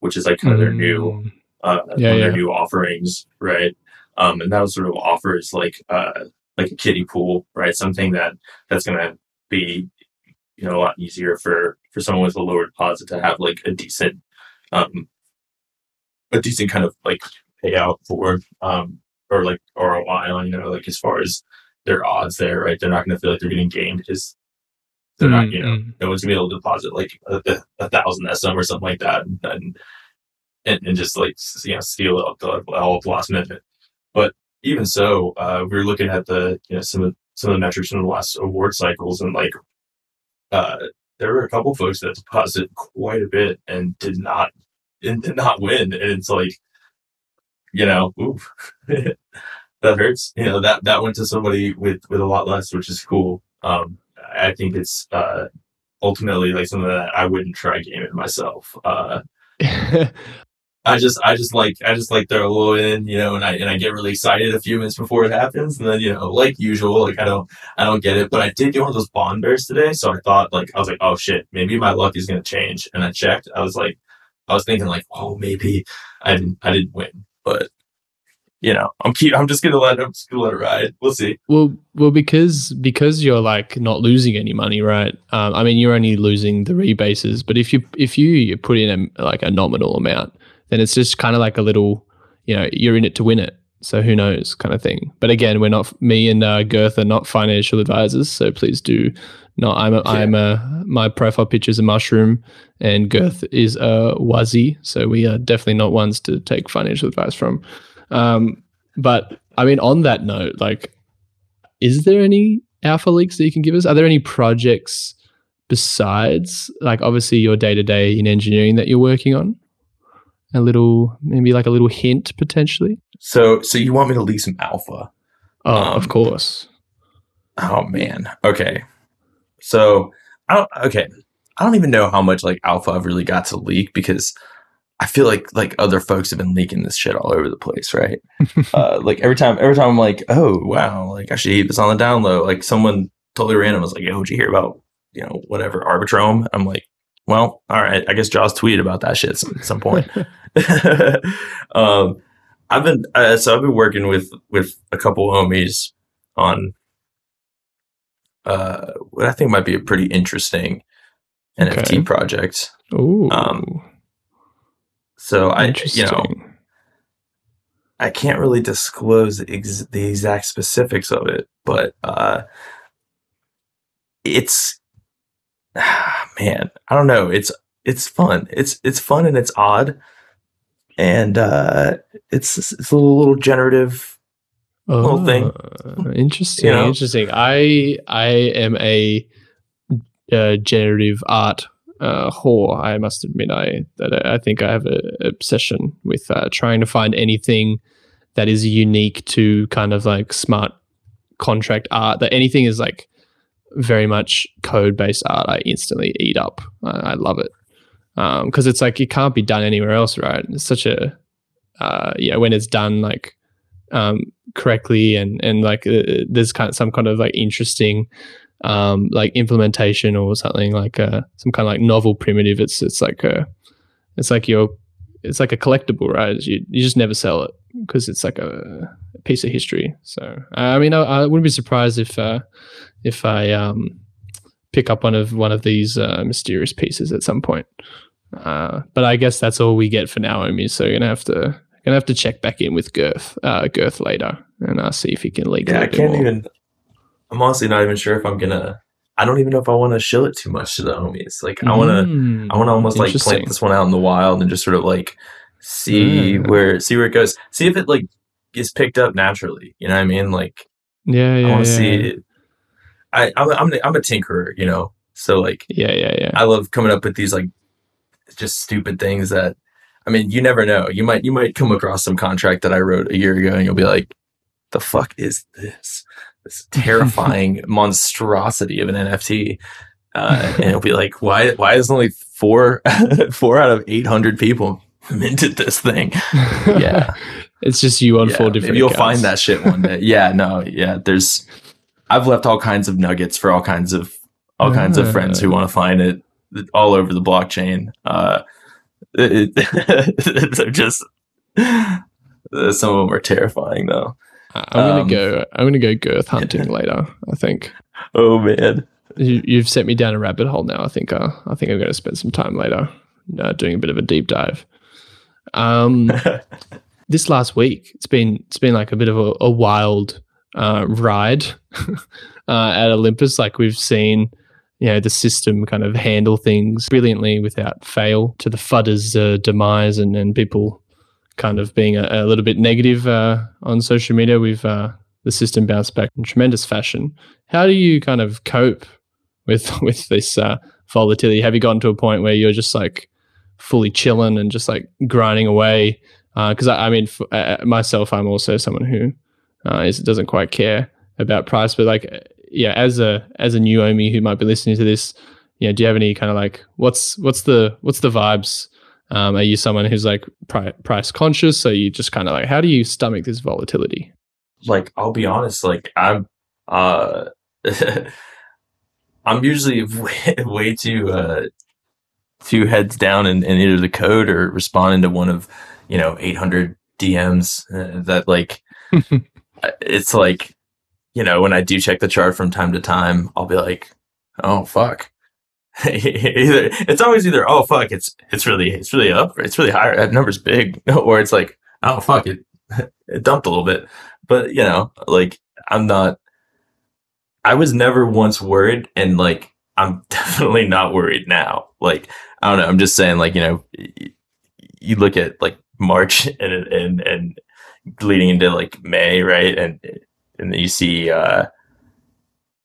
which is like kind of their new mm, uh, Yeah, one of their new offerings, right? Um, and that sort of offers like uh, like a kiddie pool, right? Something that that's going to be you know a lot easier for for someone with a lower deposit to have like a decent um, a decent kind of like payout for um, or like ROI on you know like as far as their odds there, right? They're not going to feel like they're getting gamed because they're not, mm, you know, mm. no one's gonna be able to deposit like a, a thousand sOHM or something like that, and and, and, just like you know steal it up the all the last minute. But even so, uh, we were looking at the you know some of some of the metrics from the last award cycles, and like uh, there were a couple folks that deposited quite a bit and did not and did not win, and it's like you know, oof, <laughs> that hurts. You know that that went to somebody with with a lot less, which is cool. Um, I think it's uh, ultimately like something that I wouldn't try gaming myself. Uh, <laughs> I just I just like I just like throw a little in, you know, and I and I get really excited a few minutes before it happens, and then you know, like usual, like I don't I don't get it. But I did get one of those bond bears today, so I thought like I was like, oh shit, maybe my luck is gonna change. And I checked, I was like, I was thinking like, oh maybe I didn't I didn't win, but you know, I'm keep I'm just gonna let I'm just gonna let it ride. We'll see. Well, well, because because you're like not losing any money, right? Um, I mean, you're only losing the rebases, but if you if you, you put in a, like a nominal amount, then it's just kind of like a little, you know, you're in it to win it. So who knows, kind of thing. But again, we're not me and uh, Girth are not financial advisors, so please do not. I'm a, I'm a my profile picture is a mushroom, and Girth is a wazzy, so we are definitely not ones to take financial advice from. Um, but I mean, on that note, like is there any alpha leaks that you can give us? Are there any projects besides, like, obviously your day to day in engineering that you're working on? A little, maybe like a little hint potentially. So, so you want me to leak some alpha? Oh, Um, of course. Oh man. Okay. So I don't. Okay. I don't even know how much like alpha I've really got to leak because I feel like like other folks have been leaking this shit all over the place, right? <laughs> uh, like every time, every time I'm like, oh wow, like I should keep this on the down low. Like someone totally random was like, yo, did you hear about you know whatever Arbitrum? I'm like, well, all right, I guess Jaws tweeted about that shit some, at some point. <laughs> um, I've been uh, so I've been working with with a couple homies on uh, what I think might be a pretty interesting NFT Okay. project. Ooh, um, So I, you know, I can't really disclose the, ex- the exact specifics of it, but uh, it's <sighs> man, I don't know. It's it's fun. It's it's fun and it's odd, and uh, it's it's a little, little generative. little thing. Oh, <laughs> Interesting. You know? Interesting. I I am a uh, generative art uh, whore. I must admit, I that I think I have an obsession with uh, trying to find anything that is unique to kind of like smart contract art. That anything is like very much code based art. I instantly eat up. I, I love it because it's like it can't be done anywhere else, right? It's such a uh, yeah when it's done like um, correctly and and like uh, there's kind of some kind of like interesting um, like implementation or something like uh, some kind of like novel primitive. It's it's like a it's like your it's like a collectible, right? You you just never sell it because it's like a, piece of history. So I mean, I, I wouldn't be surprised if uh, if I um, pick up one of one of these uh, mysterious pieces at some point. Uh, but I guess that's all we get for Naomi. So you're gonna have to gonna have to check back in with Girth uh, Girth later and uh, see if he can leak. Yeah, I can't more. even. I'm honestly not even sure if I'm gonna. I don't even know if I want to shill it too much to the homies. Like I want to. Mm, I want to almost like plant this one out in the wild and just sort of like see Yeah. where see where it goes. See if it like gets picked up naturally. You know what I mean? Like Yeah, yeah, I want to yeah. see. It. I I'm a, I'm, a, I'm a tinkerer. You know, so like Yeah, yeah, yeah. I love coming up with these like just stupid things that I mean, you never know. You might you might come across some contract that I wrote a year ago and you'll be like, the fuck is this? This <laughs> terrifying monstrosity of an NFT. Uh, and it'll be like, why why is only four <laughs> four out of eight hundred people <laughs> minted this thing? <laughs> Yeah. it's just you on Yeah, four different. you'll find that shit one day. <laughs> yeah, no, yeah. There's I've left all kinds of nuggets for all kinds of all kinds of friends who Ah. want to find it all over the blockchain. Uh, it, it- they're just uh, some of them are terrifying though. I'm gonna Um, go. I'm gonna go girth hunting later. I think Oh man, you, you've sent me down a rabbit hole now. I think. Uh, I think I'm gonna spend some time later uh, doing a bit of a deep dive. Um, <laughs> this last week, it's been it's been like a bit of a, a wild uh, ride <laughs> uh, at Olympus. Like we've seen, you know, the system kind of handle things brilliantly without fail to the fudder's uh, demise, and and people kind of being a, a little bit negative uh, on social media. We've uh, the system bounced back in tremendous fashion. How do you kind of cope with <laughs> with this uh, volatility? Have you gotten to a point where you're just like fully chilling and just like grinding away? Because I, I mean, f- uh, myself, I'm also someone who uh, is, doesn't quite care about price, but like, uh, yeah, as a as a new Ohmie who might be listening to this, you know, do you have any kind of like what's what's the what's the vibes? Um, are you someone who's like pri- price conscious? So you just kind of like, how do you stomach this volatility? like I'll be honest, like I'm uh <laughs> I'm usually <laughs> way, way too uh too heads down in, in either the code or responding to one of you know 800 DMs uh, that like <laughs> it's like you know when I do check the chart from time to time I'll be like oh fuck. <laughs> Either it's always either oh fuck it's it's really it's really up it's really higher that number's big. <laughs> Or it's like oh fuck it it dumped a little bit. But you know like i'm not i was never once worried and like i'm definitely not worried now. Like i don't know i'm just saying like you know you look at like march <laughs> and and and leading into like may right and and then you see uh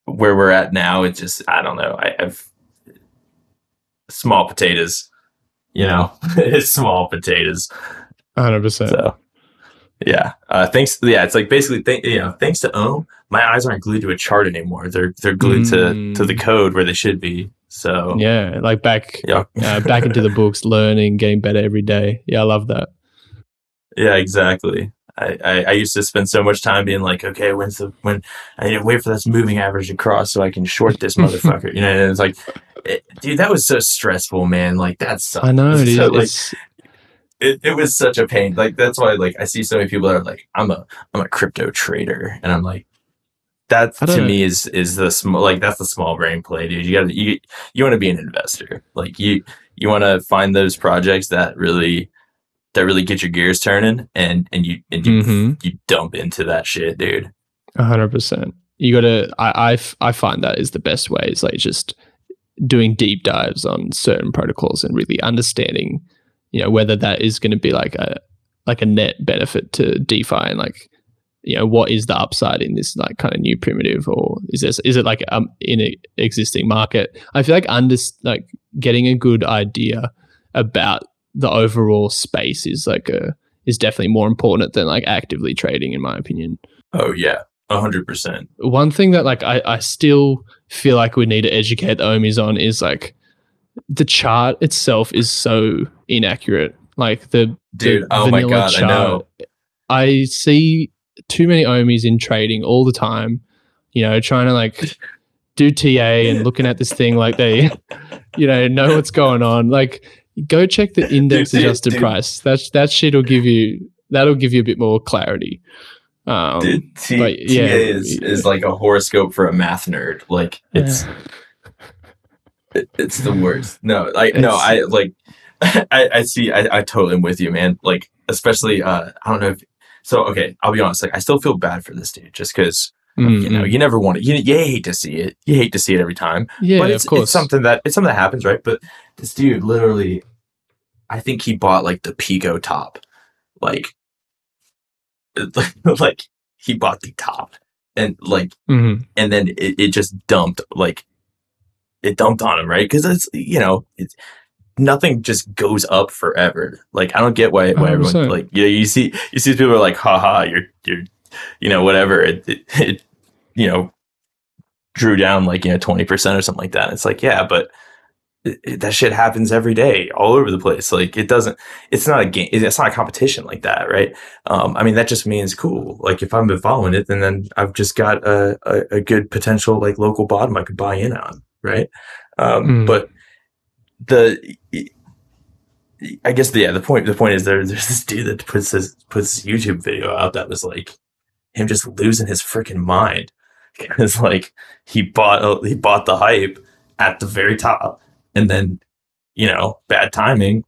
where we're at now it's just i don't know i have small potatoes you know <laughs> it's small potatoes 100%. so yeah, uh, thanks. Yeah, it's like basically, th- you know, thanks to Ohm, my eyes aren't glued to a chart anymore. They're they're glued to to the Mm. code where they should be. So yeah, like back yeah, uh, back into the <laughs> books, learning, getting better every day. Yeah, I love that. yeah, exactly. I, I I used to spend so much time being like, okay, when's the when I need to wait for this moving average to cross so I can short this <laughs> motherfucker. You know, and it's like, it, dude, that was so stressful, man. Like that's I know, dude. So, like, it, it was such a pain. Like that's why like I see so many people that are like, I'm a I'm a crypto trader, and I'm like, that to me is is the small like that's the small brain play, dude. You got you you want to be an investor. Like you you want to find those projects that really that really get your gears turning, and and you and you Mhm. you dump into that shit, dude. A hundred percent. You gotta. I, I I find that is the best way. Is like just doing deep dives on certain protocols and really understanding, you know, whether that is going to be like a like a net benefit to DeFi and like, you know, what is the upside in this like kind of new primitive or is this is it like um in an existing market? I feel like under like getting a good idea about the overall space is like a is definitely more important than like actively trading, in my opinion Oh yeah, a hundred percent. one thing that like I, I still feel like we need to educate the Ohmies on is like the chart itself is so inaccurate. Like the Dude, the oh my god, I know. I see too many Ohmies in trading all the time, you know, trying to like do TA and looking at this thing like they, you know, know what's going on. Like go check the index <laughs> Dude, adjusted dude. price. That that shit will give you that'll give you a bit more clarity. Um, Dude, T- but, yeah. TA is, is like a horoscope for a math nerd. Like it's yeah. it- it's the worst. No, like no, I like <laughs> I, I see. I, I totally am with you, man. Like, especially, uh, I don't know if. So, okay, I'll be honest. Like, I still feel bad for this dude, just because you know you never want it. You, you hate to see it. You hate to see it every time. yeah, but it's, of course. it's something that it's something that happens, right? But this dude, literally, I think he bought like the Pico top, like, <laughs> like he bought the top, and like Mhm. and then it, it just dumped like it dumped on him right because it's you know it's nothing just goes up forever like i don't get why, why everyone 100%. like you know, you see you see people are like haha you're you're you know whatever it, it, it you know drew down like you know 20% or something like that it's like yeah but it, it- that shit happens every day all over the place like it doesn't it's not a game it's not a competition like that right um, I mean, that just means cool. Like if I've been following it, then then I've just got a, a, a good potential like local bottom I could buy in on, right? Um, Mm. But the I guess the yeah the point the point is there there's this dude that puts this puts YouTube video out that was like him just losing his freaking mind. <laughs> Because like he bought uh, he bought the hype at the very top and then you know bad timing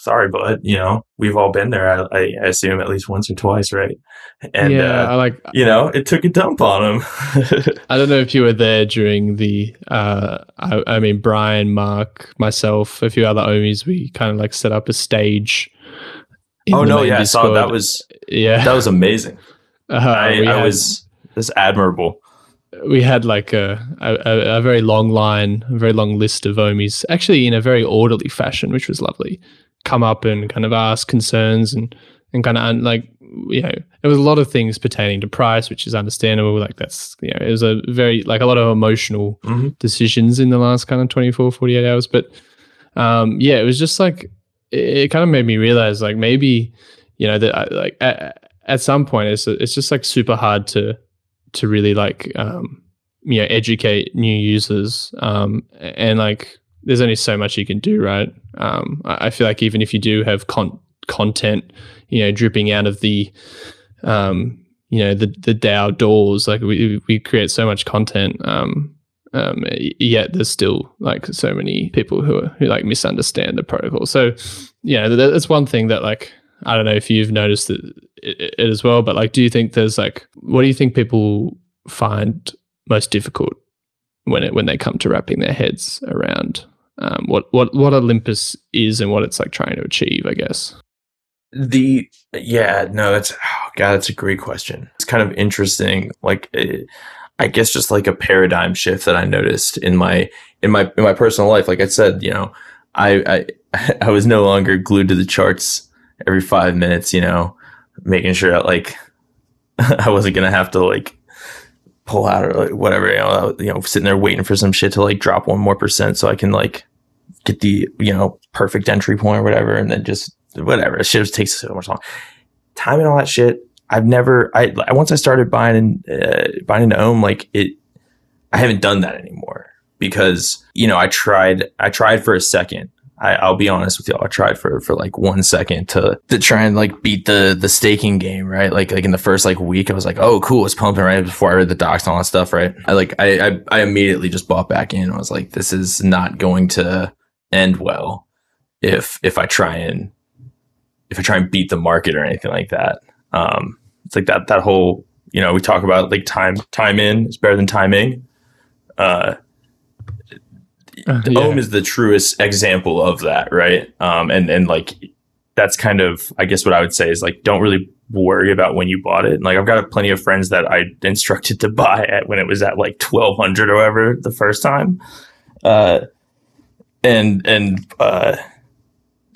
sorry bud you know we've all been there i, I assume at least once or twice right and yeah, uh, I like. you know it took a dump on him <laughs> I don't know if you were there during the. Uh, I, I mean, Brian, Mark, myself, a few other Ohmies. We kind of like set up a stage. oh no yeah i saw that was yeah. that was amazing <laughs> Uh, I, I had- was that's admirable we had like a, a a very long line, a very long list of Ohmies, actually in a very orderly fashion, which was lovely. Come up and kind of ask concerns and and kind of like you know there was a lot of things pertaining to price, which is understandable. Like that's you know it was a very like a lot of emotional Mhm. decisions in the last kind of 24, 48 hours. But um, yeah, it was just like it, it kind of made me realize like maybe you know that I, like at, at some point it's it's just like super hard to to really like um, you know educate new users um, and like there's only so much you can do right? Um, I, I feel like even if you do have con- content you know dripping out of the um, you know the the DAO doors like we we create so much content um, um, yet there's still like so many people who are, who like misunderstand the protocol. So yeah that's one thing that like I don't know if you've noticed it, it, it as well, but like, do you think there's like, what do you think people find most difficult when it when they come to wrapping their heads around um, what what what Olympus is and what it's like trying to achieve? I guess. the yeah no that's oh god that's a great question it's kind of interesting like eh, i guess just like a paradigm shift that i noticed in my in my in my personal life like i said you know i i <laughs> i was no longer glued to the charts every five minutes you know making sure that like <laughs> i wasn't gonna have to like pull out or like whatever you know you know sitting there waiting for some shit to like drop one more percent so i can like get the you know perfect entry point or whatever and then just whatever. It just takes so much long. Time and all that shit. I've never. I once I started buying uh, buying into Ohm, like it. I haven't done that anymore because you know I tried. I tried for a second. I, I'll be honest with y'all. I tried for for like one second to to try and like beat the the staking game, right? Like like in the first like week, I was like, oh cool, it's pumping right before I read the docs and all that stuff, right? I like I I, I immediately just bought back in. I was like, this is not going to end well if if I try and if I try and beat the market or anything like that. Um, it's like that that whole you know we talk about like time time in is better than timing. Uh, Uh, Ohm is the truest example of that, right? Um, and and like that's kind of I guess what I would say is like don't really worry about when you bought it. And like I've got plenty of friends that I <laughs> instructed to buy it when it was at like twelve hundred or whatever the first time, uh, and and uh,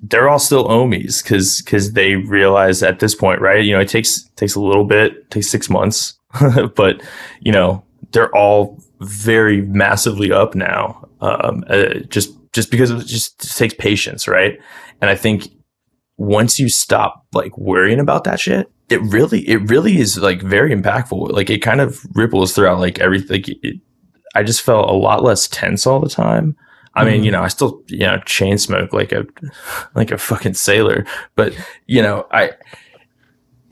they're all still Ohmies because because they realize at this point, right? You know, it takes takes a little bit, takes six months, <laughs> but you know they're all very massively up now. Um, uh, just just because it just, takes patience, right? And I think once you stop like worrying about that shit, it really it really is like very impactful. Like it kind of ripples throughout like everything. It, I just felt a lot less tense all the time. I mean, Mhm. you know, I still, you know, chain smoke like a like a fucking sailor, but you know, I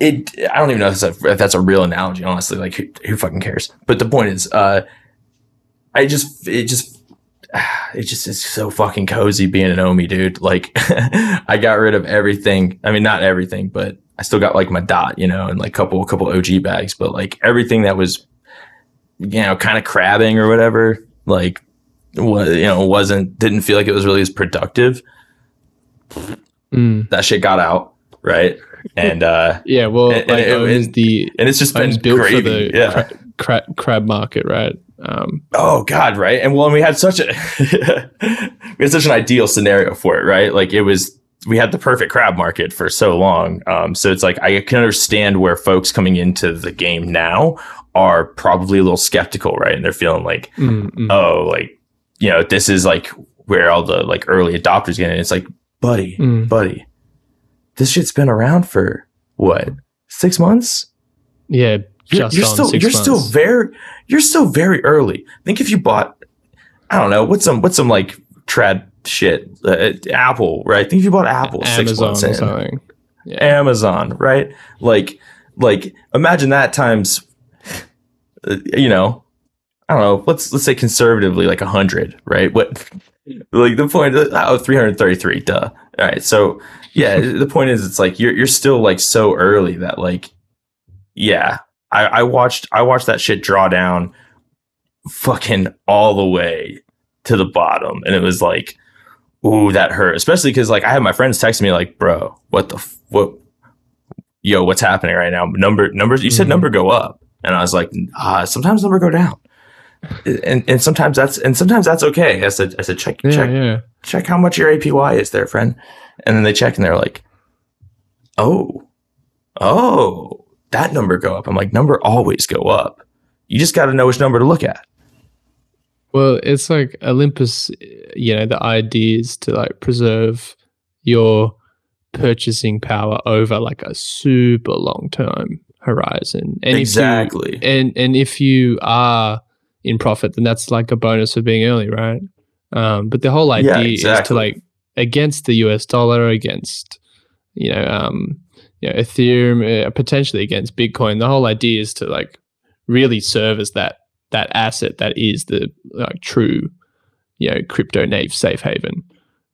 it I don't even know if that's a, if that's a real analogy, honestly. Like who, who fucking cares? But the point is, uh I just it just <sighs> it just is so fucking cozy being an Ohmie, dude. Like <laughs> I got rid of everything. I mean, not everything, but I still got like my dot, you know, and like couple couple OG bags, but like everything that was, you know, kind of crabbing or whatever, like what you know wasn't didn't feel like it was really as productive. Mm. That shit got out, right? And uh <laughs> Yeah, well, And- like and- Ohmie's and- the and it's just been built gravy. for the yeah. cra- crab market, right? Um, Oh God, right? And well, and we had such a <laughs> we had such an ideal scenario for it, right? Like it was we had the perfect crab market for so long. Um, so it's like I can understand where folks coming into the game now are probably a little skeptical, right? And they're feeling like, mm, mm. oh, like you know, this is like where all the like early adopters get in. It's like, buddy, Mm. buddy, this shit's been around for what six months? yeah, you're, you're still six you're months. still very you're still very early. Think if you bought I don't know what's some what's some like trad shit uh, Apple right? Think if you bought Apple six Amazon months in. Yeah. Amazon right? Like like imagine that times uh, you know I don't know let's let's say conservatively like a hundred right? What <laughs> like the point oh 333 duh all right so yeah <laughs> the point is it's like you're you're still like so early that like yeah I, I watched I watched that shit draw down fucking all the way to the bottom. And it was like ooh that hurt. Especially because like I had my friends text me like bro what the f- what yo what's happening right now? Number numbers you said Mhm. number go up. And I was like ah sometimes number go down. And and sometimes that's and sometimes that's okay. I said I said check Yeah, check yeah. check how much your APY is there, friend. And then they check and they're like, oh, oh, that number go up. I'm like, number always go up. You just got to know which number to look at. Well, it's like Olympus, you know, the idea is to like preserve your purchasing power over like a super long term horizon. And exactly. you, and and if you are in profit, then that's like a bonus for being early, right? Um, but the whole idea Yeah, is to like against the US dollar, against you know, um, you know, Ethereum, uh, potentially against Bitcoin. The whole idea is to like really serve as that that asset that is the like true, you know, crypto native safe haven.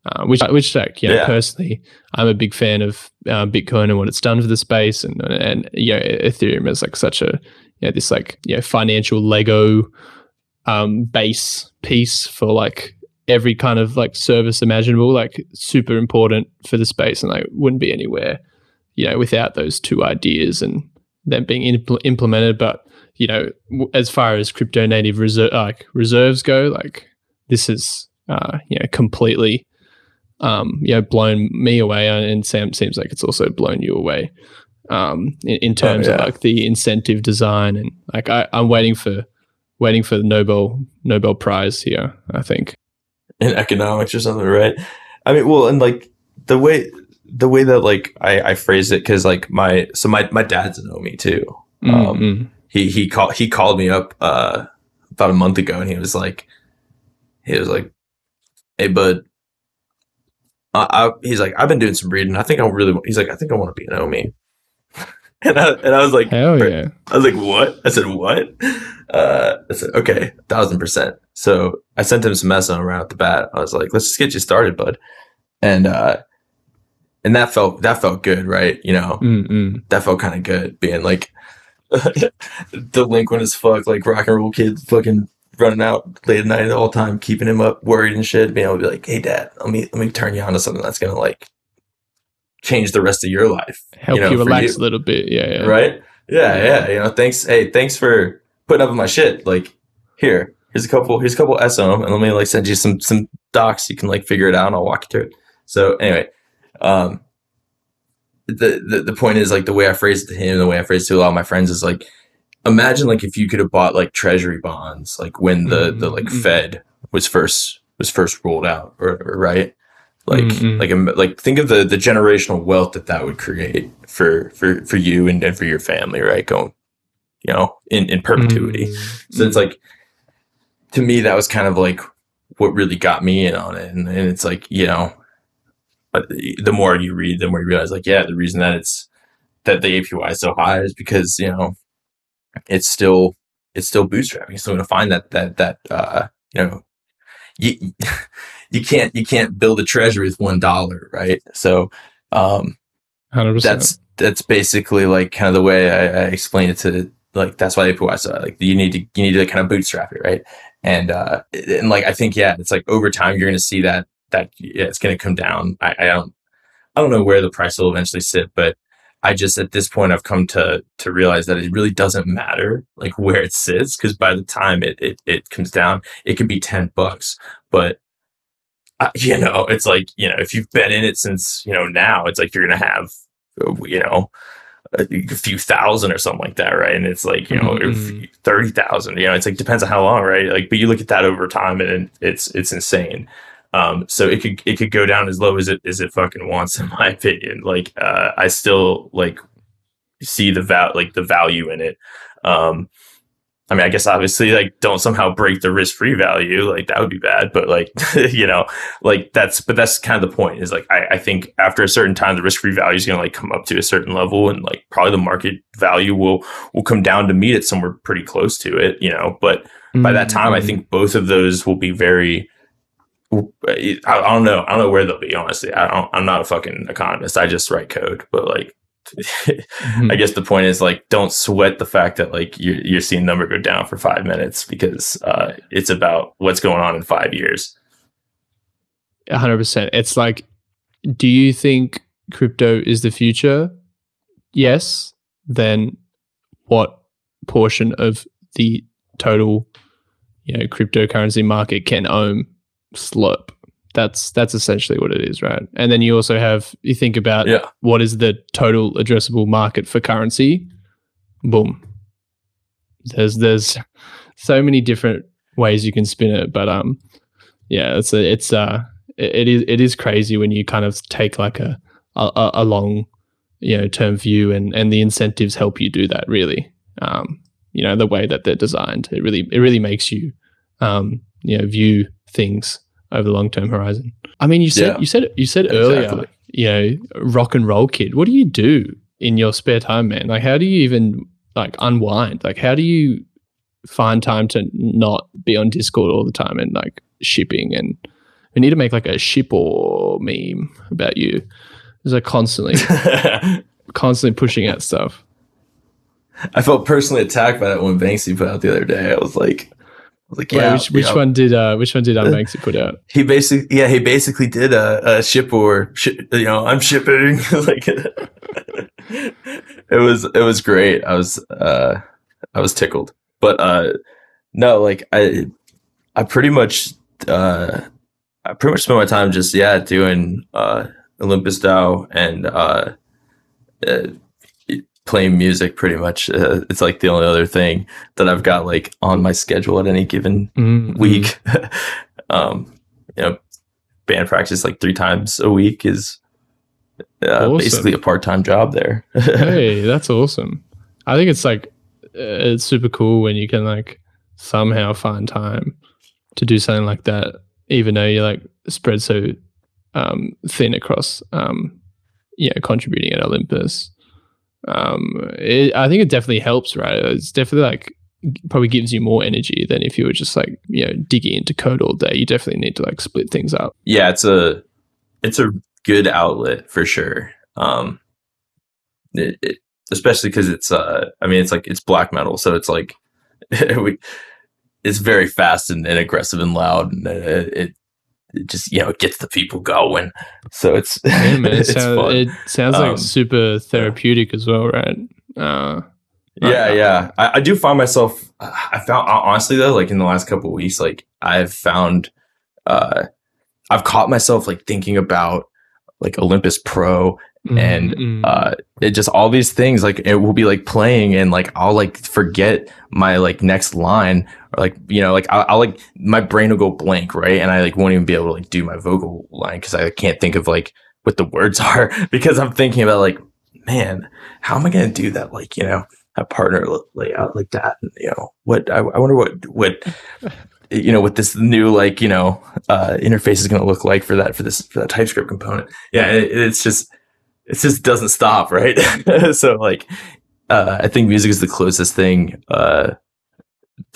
Uh, which, which, like, you know, Yeah. personally, I'm a big fan of uh, Bitcoin and what it's done for the space, and and you know, Ethereum is like such a you know this like you know financial Lego um, base piece for like every kind of like service imaginable, like super important for the space, and like wouldn't be anywhere, you know, without those two ideas and them being impl- implemented. But you know, w- as far as crypto native reserve like reserves go, like this is uh, you know completely um, you know blown me away, uh, and Sam seems like it's also blown you away. Um, in, in terms of yeah. like the incentive design and like I, I'm waiting for waiting for the Nobel Nobel Prize here. I think. in economics or something, right? I mean, well, and like the way the way that like I, I phrased it because like my so my my dad's an Ohmie too. Um, Mm-mm. he he called he called me up uh about a month ago and he was like he was like hey bud I, I he's like I've been doing some reading. I think I really he's like I think I want to be an Ohmie <laughs> and I and I was like Hell yeah! I was like what? I said what? Uh I said okay thousand percent. So I sent him some message around at the bat. I was like let's just get you started bud. And uh and that felt that felt good right you know Mm-mm. that felt kind of good being like <laughs> delinquent as fuck, like rock and roll kid, fucking running out late at night all the time, keeping him up, worried and shit. Being able to be like, "Hey, dad, let me let me turn you on to something that's gonna like change the rest of your life, Help know, you relax you. a little bit. Yeah, yeah. right? Yeah, Yeah. yeah, You know, thanks. Hey, thanks for putting up with my shit. Like, here, here's a couple, here's a couple sOHM, and let me like send you some some docs. You can like figure it out, and I'll walk you through it. So anyway, um, the, the the point is like the way I phrased it to him, the way I phrased it to a lot of my friends is like, imagine like if you could have bought like treasury bonds, like when the the like Mhm. Fed was first was first rolled out, or, or right. Like, Mhm. like, like, think of the the generational wealth that that would create for for for you and, and for your family, right? Going, you know, in in perpetuity. Mm. So it's like, to me, that was kind of like what really got me in on it. And, and it's like, you know, but the more you read, the more you realize, like, yeah, the reason that it's that the APY is so high is because you know it's still it's still bootstrapping. You're still going to find that that that uh, you know you <laughs> you can't you can't build a treasury with one dollar, right? So um, 100%. that's that's basically like kind of the way I, I explain it to like that's why APY so like you need to you need to kind of bootstrap it, right? And uh and like I think yeah, it's like over time you're gonna see that that yeah, it's gonna come down. I, I don't I don't know where the price will eventually sit, but I just at this point I've come to to realize that it really doesn't matter like where it sits because by the time it, it it comes down, it could be ten bucks. But uh, <laughs> you know, it's like you know if you've been in it since you know now, it's like you're gonna have you know a few thousand or something like that, right? And it's like you know Mhm. if thirty thousand. You know, it's like depends on how long, right? Like, but you look at that over time, and it's it's insane. Um, so it could it could go down as low as it as it fucking wants, in my <laughs> opinion. Like, uh, I still like see the val like the value in it. Um, I mean, I guess obviously, like, don't somehow break the risk free value. Like, that would be bad. But like, <laughs> you know, like that's but that's kind of the point. Is like, I, I think after a certain time, the risk free value is going to like come up to a certain level, and like probably the market value will will come down to meet it somewhere pretty close to it. You know, but by that time, I think both of those will be very. I, I don't know. I don't know where they'll be. Honestly, I don't. I'm not a fucking economist. I just write code. But like, Mhm. <laughs> I guess the point is like, don't sweat the fact that like you're you're seeing number go down for five minutes because uh, it's about what's going on in five years. hundred percent. It's like, do you think crypto is the future? Yes. Then, what portion of the total, you know, cryptocurrency market can own Slurp? That's that's essentially what it is, right? And then you also have you think about Yeah. what is the total addressable market for currency? Boom. There's there's so many different ways you can spin it, but um, yeah, it's a, it's uh it, it is it is crazy when you kind of take like a a, a long you know term view and and the incentives help you do that really um you know the way that they're designed it really it really makes you um you know view things over the long term horizon. I mean you said Yeah. you said you said earlier Exactly. you know rock and roll kid. What do you do in your spare time man? Like how do you even like unwind? Like how do you find time to not be on discord all the time and like shipping? And we need to make like a ship or meme about you. There's like constantly <laughs> constantly pushing out stuff. I felt personally attacked by that one Banksy put out the other day. I was like, like, yeah, which, one did uh which one did <laughs> Unbanksy put out He basically, yeah, he basically did a, a ship or, shi you know, I'm shipping. <laughs> like, it was, it was great. I was, uh, I was tickled, but, uh, no, like I, I pretty much, uh, I pretty much spent my time just, yeah, doing, uh, Olympus DAO and, uh, playing music pretty much. Uh, it's like the only other thing that I've got like on my schedule at any given Mm, week. <laughs> um, you know, band practice like three times a week is uh, Awesome. basically a part time job there. <laughs> hey that's awesome i think it's like uh, it's super cool when you can like somehow find time to do something like that even though you're like spread so um thin across um yeah contributing at olympus um it, i think it definitely helps right? It's definitely like probably gives you more energy than if you were just like you know digging into code all day. You definitely need to like split things up. Yeah, it's a it's a good outlet for sure. Um, it, it, especially because it's uh, I mean, it's like it's black metal, so it's like <laughs> we, it's very fast and, and aggressive and loud, and uh, it it just you know it gets the people going. So it's Yeah, man, it, <laughs> it's sound- fun. it sounds like Um, super therapeutic as well, right? Uh, yeah yeah I, I do find myself i found honestly though like in the last couple of weeks like i've found uh i've caught myself like thinking about like olympus pro And, mm, uh it just all these things like it will be like playing and like i'll like forget my like next line or like you know like i'll, I'll like my brain will go blank right? And i like won't even be able to like do my vocal line because i can't think of like what the words <laughs> are because i'm thinking about like man how am i going to do that? Like you know a partner layout like that and, you know what I, I wonder what what <laughs> you know what this new like you know uh interface is going to look like for that for this for that typescript component. Yeah it, it's just it just doesn't stop right? <laughs> So like uh i think music is the closest thing uh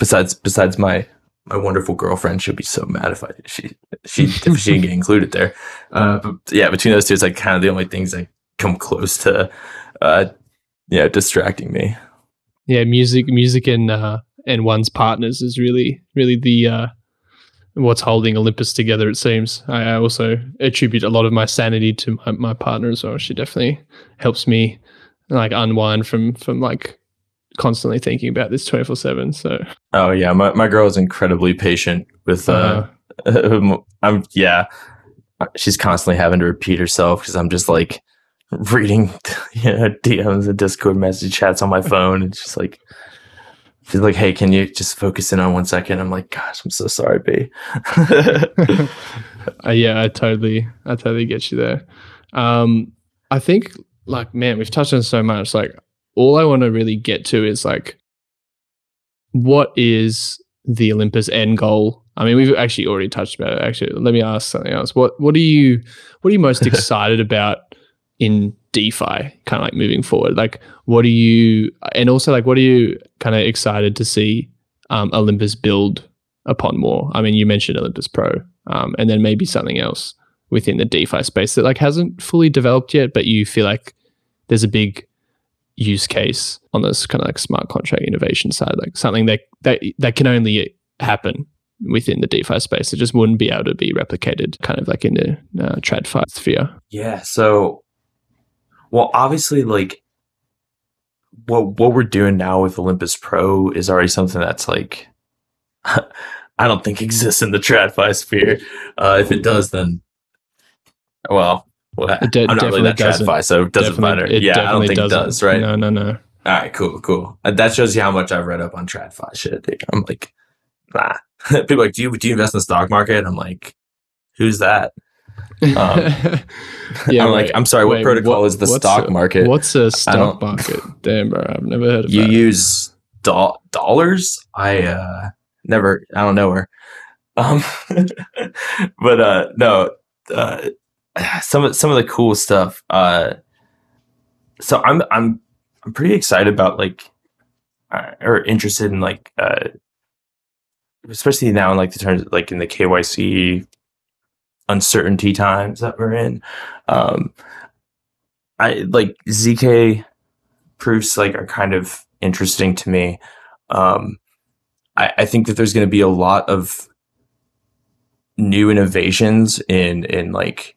besides besides my my wonderful girlfriend, she'll be so mad if I she she <laughs> if she didn't get included there. Uh, but yeah, between those two, it's like kind of the only things that come close to, uh, you know, distracting me. Yeah, music, music, and uh, and one's partners is really, really the uh, what's holding Olympus together. It seems. I, also attribute a lot of my sanity to my, my partner as well. She definitely helps me like unwind from from like constantly thinking about this 24 7 so. Oh yeah my, my girl is incredibly patient with uh, uh <laughs> i'm yeah. She's constantly having to repeat herself because i'm just like reading <laughs> you know dms and discord message chats on my phone and just like she's like hey can you just focus in on one second? I'm like gosh i'm so sorry b. <laughs> Uh, yeah i totally i totally get you there. Um i think like man we've touched on so much like all I want to really get to is like, what is the Olympus end goal? I mean, we've actually already touched about it. Actually, let me ask something else. What what are you what are you most <laughs> excited about in DeFi? Kind of like moving forward. Like, what are you? And also, like, what are you kind of excited to see um, Olympus build upon more? I mean, you mentioned Olympus Pro, um, and then maybe something else within the DeFi space that like hasn't fully developed yet, but you feel like there's a big use case on this kind of like smart contract innovation side, like something that that that can only happen within the DeFi space. It just wouldn't be able to be replicated, kind of like in the uh, TradFi sphere. Yeah. So, well, obviously, like what what we're doing now with Olympus Pro is already something that's like. <laughs> I don't think exists in the TradFi sphere. Uh, if it does, then well, well, de- I'm not really that TradFi, so it doesn't matter. It yeah, I don't think doesn't. it does, right? No, no, no. All right, cool, cool. That shows you how much I've read up on TradFi shit. Dude. I'm like, nah. <laughs> People like, do you do you invest in the stock market? I'm like, who's that? Um, <laughs> yeah, I'm like, I'm sorry. Wait, what protocol what, is the stock a, market? What's a stock market? Damn, bro, I've never heard of. You use do- dollars? I uh never. I don't know where. Um, <laughs> but uh no. Uh, some of some of the cool stuff. Uh, so I'm I'm I'm pretty excited about like uh, or interested in like uh, especially now in like the terms like in the KYC uncertainty times that we're in. Um, I like zk proofs like are kind of interesting to me. Um, I, I think that there's going to be a lot of new innovations in in like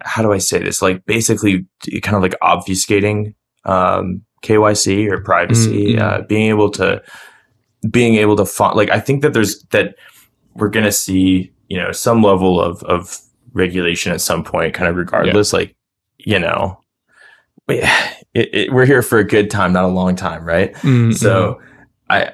how do I say this? Like basically, kind of like obfuscating um, KYC or privacy, mm-hmm. uh, being able to being able to find like I think that there's that we're gonna see you know some level of of regulation at some point, kind of regardless. Yeah. Like you know, <sighs> it, it, we're here for a good time, not a long time, right? Mm-hmm. So I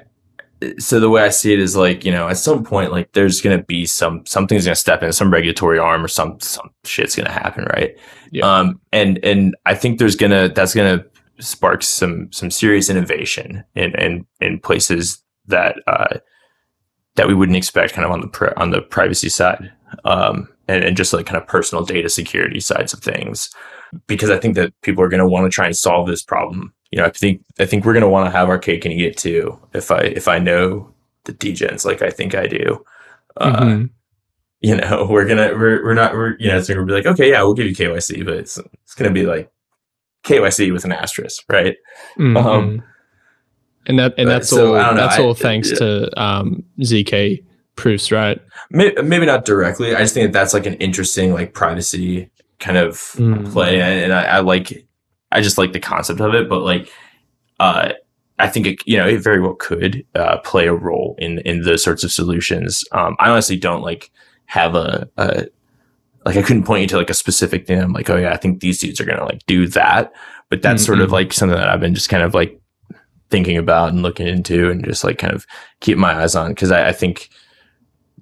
so the way I see it is like, you know, at some point, like there's going to be some, something's going to step in, some regulatory arm or some, some shit's going to happen. Right. Yeah. Um, and, and I think there's going to, that's going to spark some, some serious innovation in, in, in places that, uh, that we wouldn't expect kind of on the, on the privacy side. Um, and, and just like kind of personal data security sides of things, because I think that people are going to want to try and solve this problem you know, I think I think we're gonna want to have our cake and eat it too. If I if I know the degens like I think I do, uh, mm-hmm. you know, <laughs> we're gonna we're we're not we're you know it's gonna be like okay yeah we'll give you KYC, but it's it's gonna be like KYC with an asterisk, right? Mm-hmm. Um, and that and that's so, all that's all thanks yeah. to um, zk proofs, right? Maybe, maybe, not directly. I just think that that's like an interesting like privacy kind of mm. play, and I, I like I just like the concept of it, but like, uh, I think it, you know, it very well could uh, play a role in in those sorts of solutions. Um, I honestly don't like have a, a like I couldn't point you to like a specific thing. I'm like, oh yeah, I think these dudes are gonna like do that. But that's mm-hmm. sort of mm-hmm. like something that I've been just kind of like thinking about and looking into and just like kind of keep my eyes on because I, I, think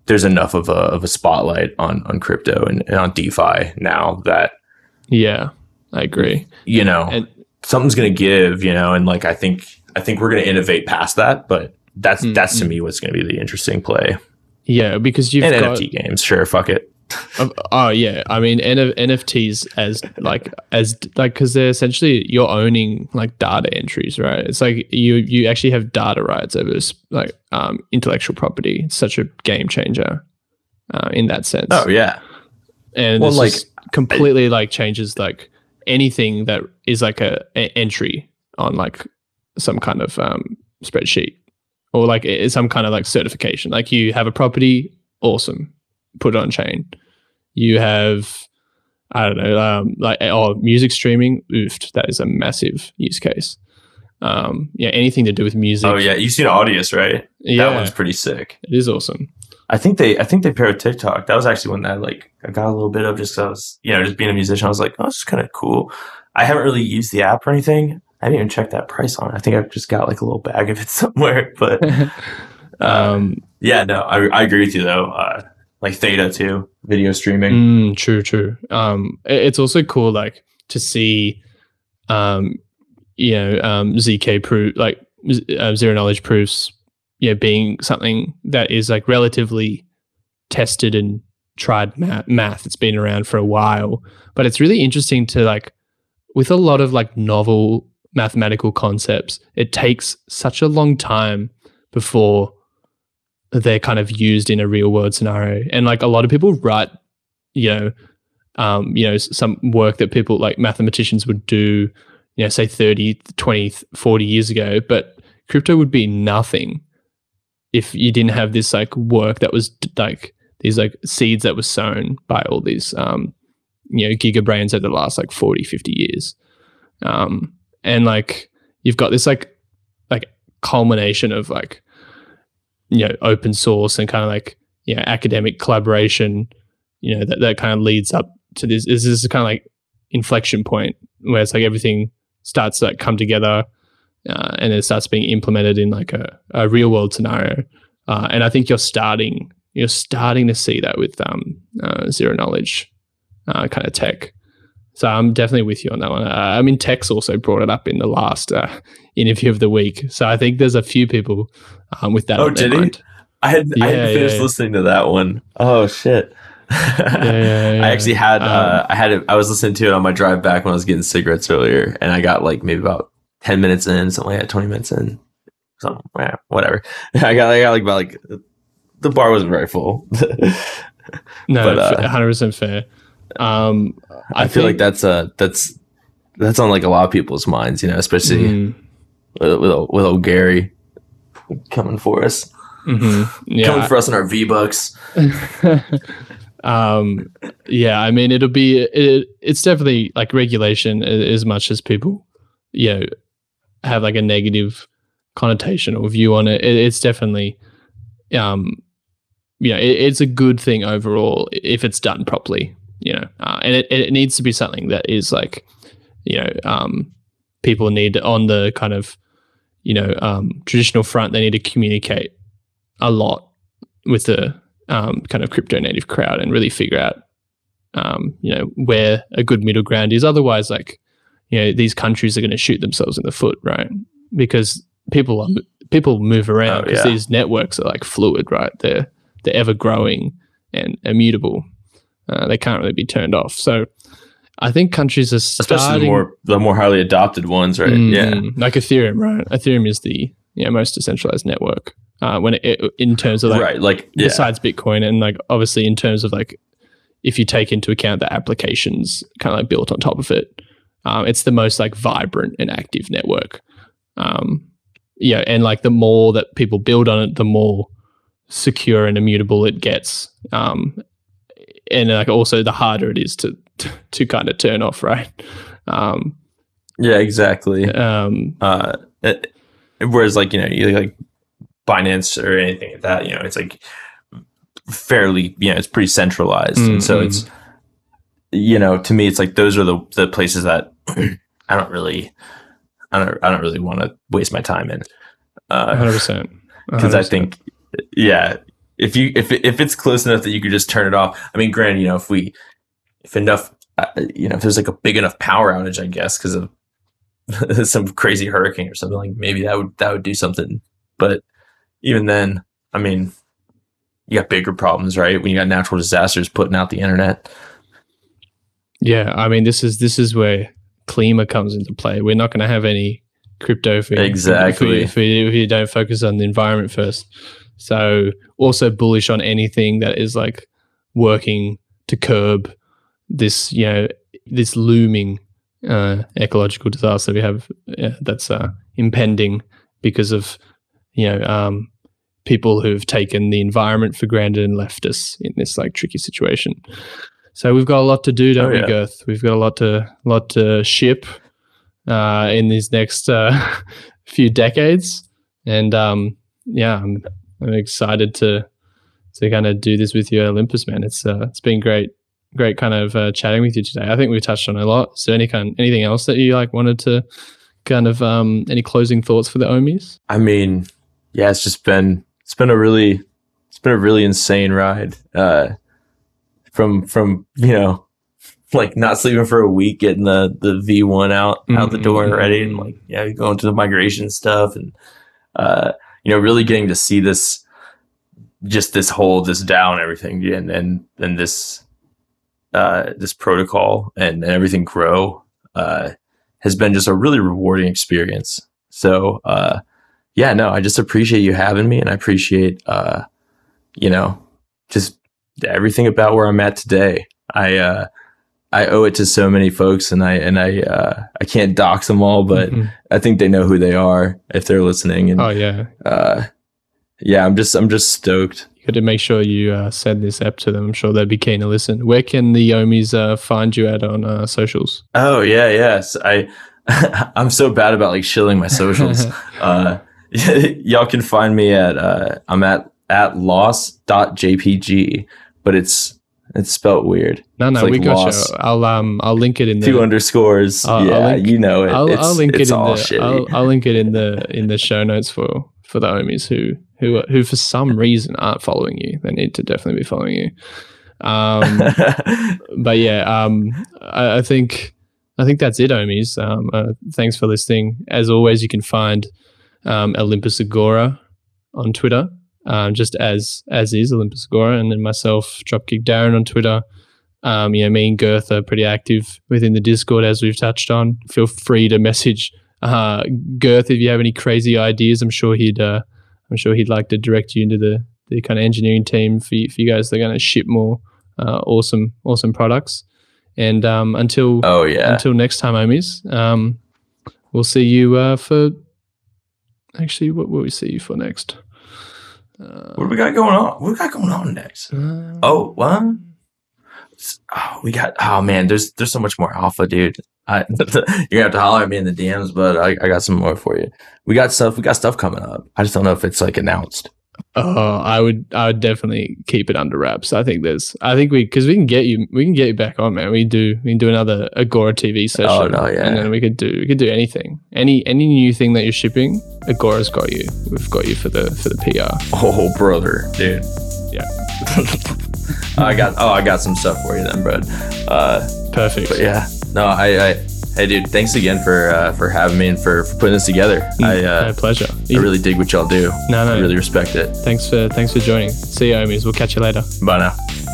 there's enough of a of a spotlight on on crypto and, and on DeFi now that yeah I agree. You know, and, something's going to give, you know, and like I think I think we're going to innovate past that, but that's mm-hmm. that's to me what's going to be the interesting play. Yeah, because you've and got NFT games, sure, fuck it. Of- <laughs> oh yeah, I mean N- NFTs as like as like because they're essentially you're owning like data entries, right? It's like you you actually have data rights over like um, intellectual property. It's such a game changer uh, in that sense. Oh yeah. and Well, like, just completely like changes like anything that is like a, a entry on like some kind of um, spreadsheet or like some kind of like certification. Like you have a property, awesome, put it on chain. You have I don't know, um, like oh, music streaming, oofed. That is a massive use case. Um, yeah, anything to do with music. Oh yeah. You've seen Audius, right? yeah, That one's pretty sick. it is awesome. I think they I think they pair with TikTok. That was actually one that like I got a little bit of just I was you know just being a musician. I was like, oh, this is kind of cool. I haven't really used the app or anything. I didn't even check that price on it. I think I've just got like a little bag of it <laughs> somewhere. But <laughs> um, yeah, no, I, I agree with you though. Uh, like Theta too, video streaming. Mm, true, true. Um, it's also cool, like to see, um, you know, um, zk proof, like uh, zero knowledge proofs, know, being something that is like relatively tested and tried math. math. It's been around for a while, but it's really interesting to like with a lot of like novel mathematical concepts. It takes such a long time before they're kind of used in a real world scenario. And like a lot of people write, you know, um, you know, some work that people like mathematicians would do, you know, say 30, 20, 40 years ago, but crypto would be nothing if you didn't have this like work that was like these like seeds that were sown by all these um, you know, gigabrains over the last like 40, 50 years. Um, and like you've got this like like culmination of like you know open source and kind of like you know academic collaboration you know that, that kind of leads up to this is this kind of like inflection point where it's like everything starts to like come together uh, and it starts being implemented in like a, a real world scenario uh, and i think you're starting you're starting to see that with um, uh, zero knowledge uh, kind of tech so i'm definitely with you on that one uh, i mean tex also brought it up in the last uh, <laughs> interview of the week so i think there's a few people um, with that Oh, on their did he? mind. I had I hadn't finished yeah, yeah. listening to that one. Oh shit. <laughs> yeah, yeah. yeah. I actually had uh, Um, I had it, I was listening to it on my drive back when I was getting cigarettes earlier, and I got like maybe about ten minutes in, something like that, twenty minutes in, something, whatever. <laughs> I got I got like about like the bar wasn't very full. <laughs> No, uh, 100% fair. Um, I, feel like that's uh that's that's on like a lot of people's minds, you know, especially Mm, with, with, old- with old Gary coming for us, mhm, <laughs> coming Yeah. for us in our V bucks. um, yeah, I mean, it'll be, it, it's definitely like regulation as much as people, you know, have like a negative connotation or view on it. it it's definitely, um, you know, it, it's a good thing overall if it's done properly, you know, uh, and it, it needs to be something that is like, you know, um, people need on the kind of, you know, um, traditional front, they need to communicate a lot with the um, kind of crypto native crowd and really figure out, um, you know, where a good middle ground is. Otherwise, like, you know, these countries are going to shoot themselves in the foot, right? Because people are people move around Oh, because yeah. these networks are like fluid, right? They're they're ever growing and immutable. Uh, they can't really be turned off. So, I think countries are Especially the more the more highly adopted ones, right? Yeah. Mm, like Ethereum, right? Ethereum is the you know, most decentralized network uh, when it, it- in terms of like right. Like yeah. besides Bitcoin and like obviously in terms of like if you take into account the applications kind of like built on top of it, um, it's the most like vibrant and active network. Um, yeah, and like the more that people build on it, the more secure and immutable it gets. Um, and like also the harder it is to to kind of turn off, right? Um, Yeah, exactly. um, Uh, it, whereas like you know you like Binance or anything like that, you know, it's like fairly you know it's pretty centralized, and so Mhm. it's you know to me it's like those are the the places that I don't really I don't I don't really want to waste my time in because hundred percent. Because I think yeah if you if if it's close enough that you could just turn it off. I mean, granted, you know if we if enough uh, you know if there's like a big enough power outage, I guess because of <laughs> some crazy hurricane or something like maybe that would that would do something but even then i mean you got bigger problems, right? When you got natural disasters putting out the internet. Yeah, I mean this is this is where Klima comes into play. We're not going to have any crypto we, Exactly. if, we, if, we, if we don't focus on the environment first. So also bullish on anything that is like working to curb this, you know, this looming uh, ecological disaster we have uh, that's uh, impending because of you know um, people who've taken the environment for granted and left us in this like tricky situation. So we've got a lot to do, don't Oh, we, yeah. Girth? We've got a lot to lot to ship uh, in these next uh, <laughs> few decades, and um, yeah, I'm, I'm excited to to kind of do this with you, Olympus, man. It's uh, it's been great, great kind of uh, chatting with you today. I think we've touched on a lot. So any kind anything else that you like wanted to kind of um, any closing thoughts for the Ohmies? I mean, yeah, it's just been it's been a really it's been a really insane ride. Uh from from, you know, like not sleeping for a week, getting the the V one out out the door and ready and like yeah, going to the migration stuff and uh you know, really getting to see this just this whole this down everything and and and this uh this protocol and, and everything grow uh has been just a really rewarding experience. So uh yeah, no, I just appreciate you having me and I appreciate uh you know, just everything about where I'm at today. I uh I owe it to so many folks and I and I uh I can't doxx them all, but Mhm. I think they know who they are if they're listening and oh yeah, uh yeah, I'm just I'm just stoked. you got to make sure you uh, send this app to them. I'm sure they'd be keen to listen. Where can the Ohmies uh, find you at on uh, socials? Oh yeah, yes. I <laughs> I'm so bad about like shilling my socials. <laughs> uh <laughs> y'all can find me at uh I'm at at loss.jpg, but it's it's spelt weird. no, no, like we got loss. you. I'll um, I'll link it in the Two underscores. I'll- I'll yeah, link- you know it. I'll, I'll link it in all the. I'll, I'll link it in the in the show notes for for the Ohmies who who who for some reason aren't following you. They need to definitely be following you. Um, <laughs> but yeah, um, I, I think I think that's it, Ohmies. Um, uh, thanks for listening. As always, you can find um, Olympus Agora on Twitter, um, just as as is Olympus Agora, and then myself, Dropkick Darren on Twitter. Um, you know, me and Girth are pretty active within the Discord, as we've touched on. Feel free to message uh, Girth if you have any crazy ideas. I'm sure he'd uh, I'm sure he'd like to direct you into the the kind of engineering team for you, for you guys. They're going to ship more uh, awesome awesome products. And um, until oh yeah. until next time, homies, um, we'll see you uh, for. Actually, what will we see you for next? Uh, what do we got going on? What we got going on next? uh, Oh, what? Oh, we got. Oh man, there's there's so much more alpha, dude. I, <laughs> you're gonna have to holler at me in the DMs, but I, I got some more for you. We got stuff. We got stuff coming up. I just don't know if it's like announced. Oh, I would, I would definitely keep it under wraps. I think there's, I think we, because we can get you, we can get you back on, man. We do, we can do another Agora TV session. Oh, no, yeah. and then we could do, we could do anything, any, any new thing that you're shipping. Agora's got you. We've got you for the, for the PR. Oh, brother, dude. Yeah. <laughs> I got. Oh, I got some stuff for you then, bro. Uh, Perfect. but yeah, no, I, I. Hey, dude, thanks again for uh, for having me and for, for putting this together. I My uh, pleasure. I really dig what y'all do. no, no. I really respect it. Thanks for, thanks for joining. See you, homies. We'll catch you later. Bye now.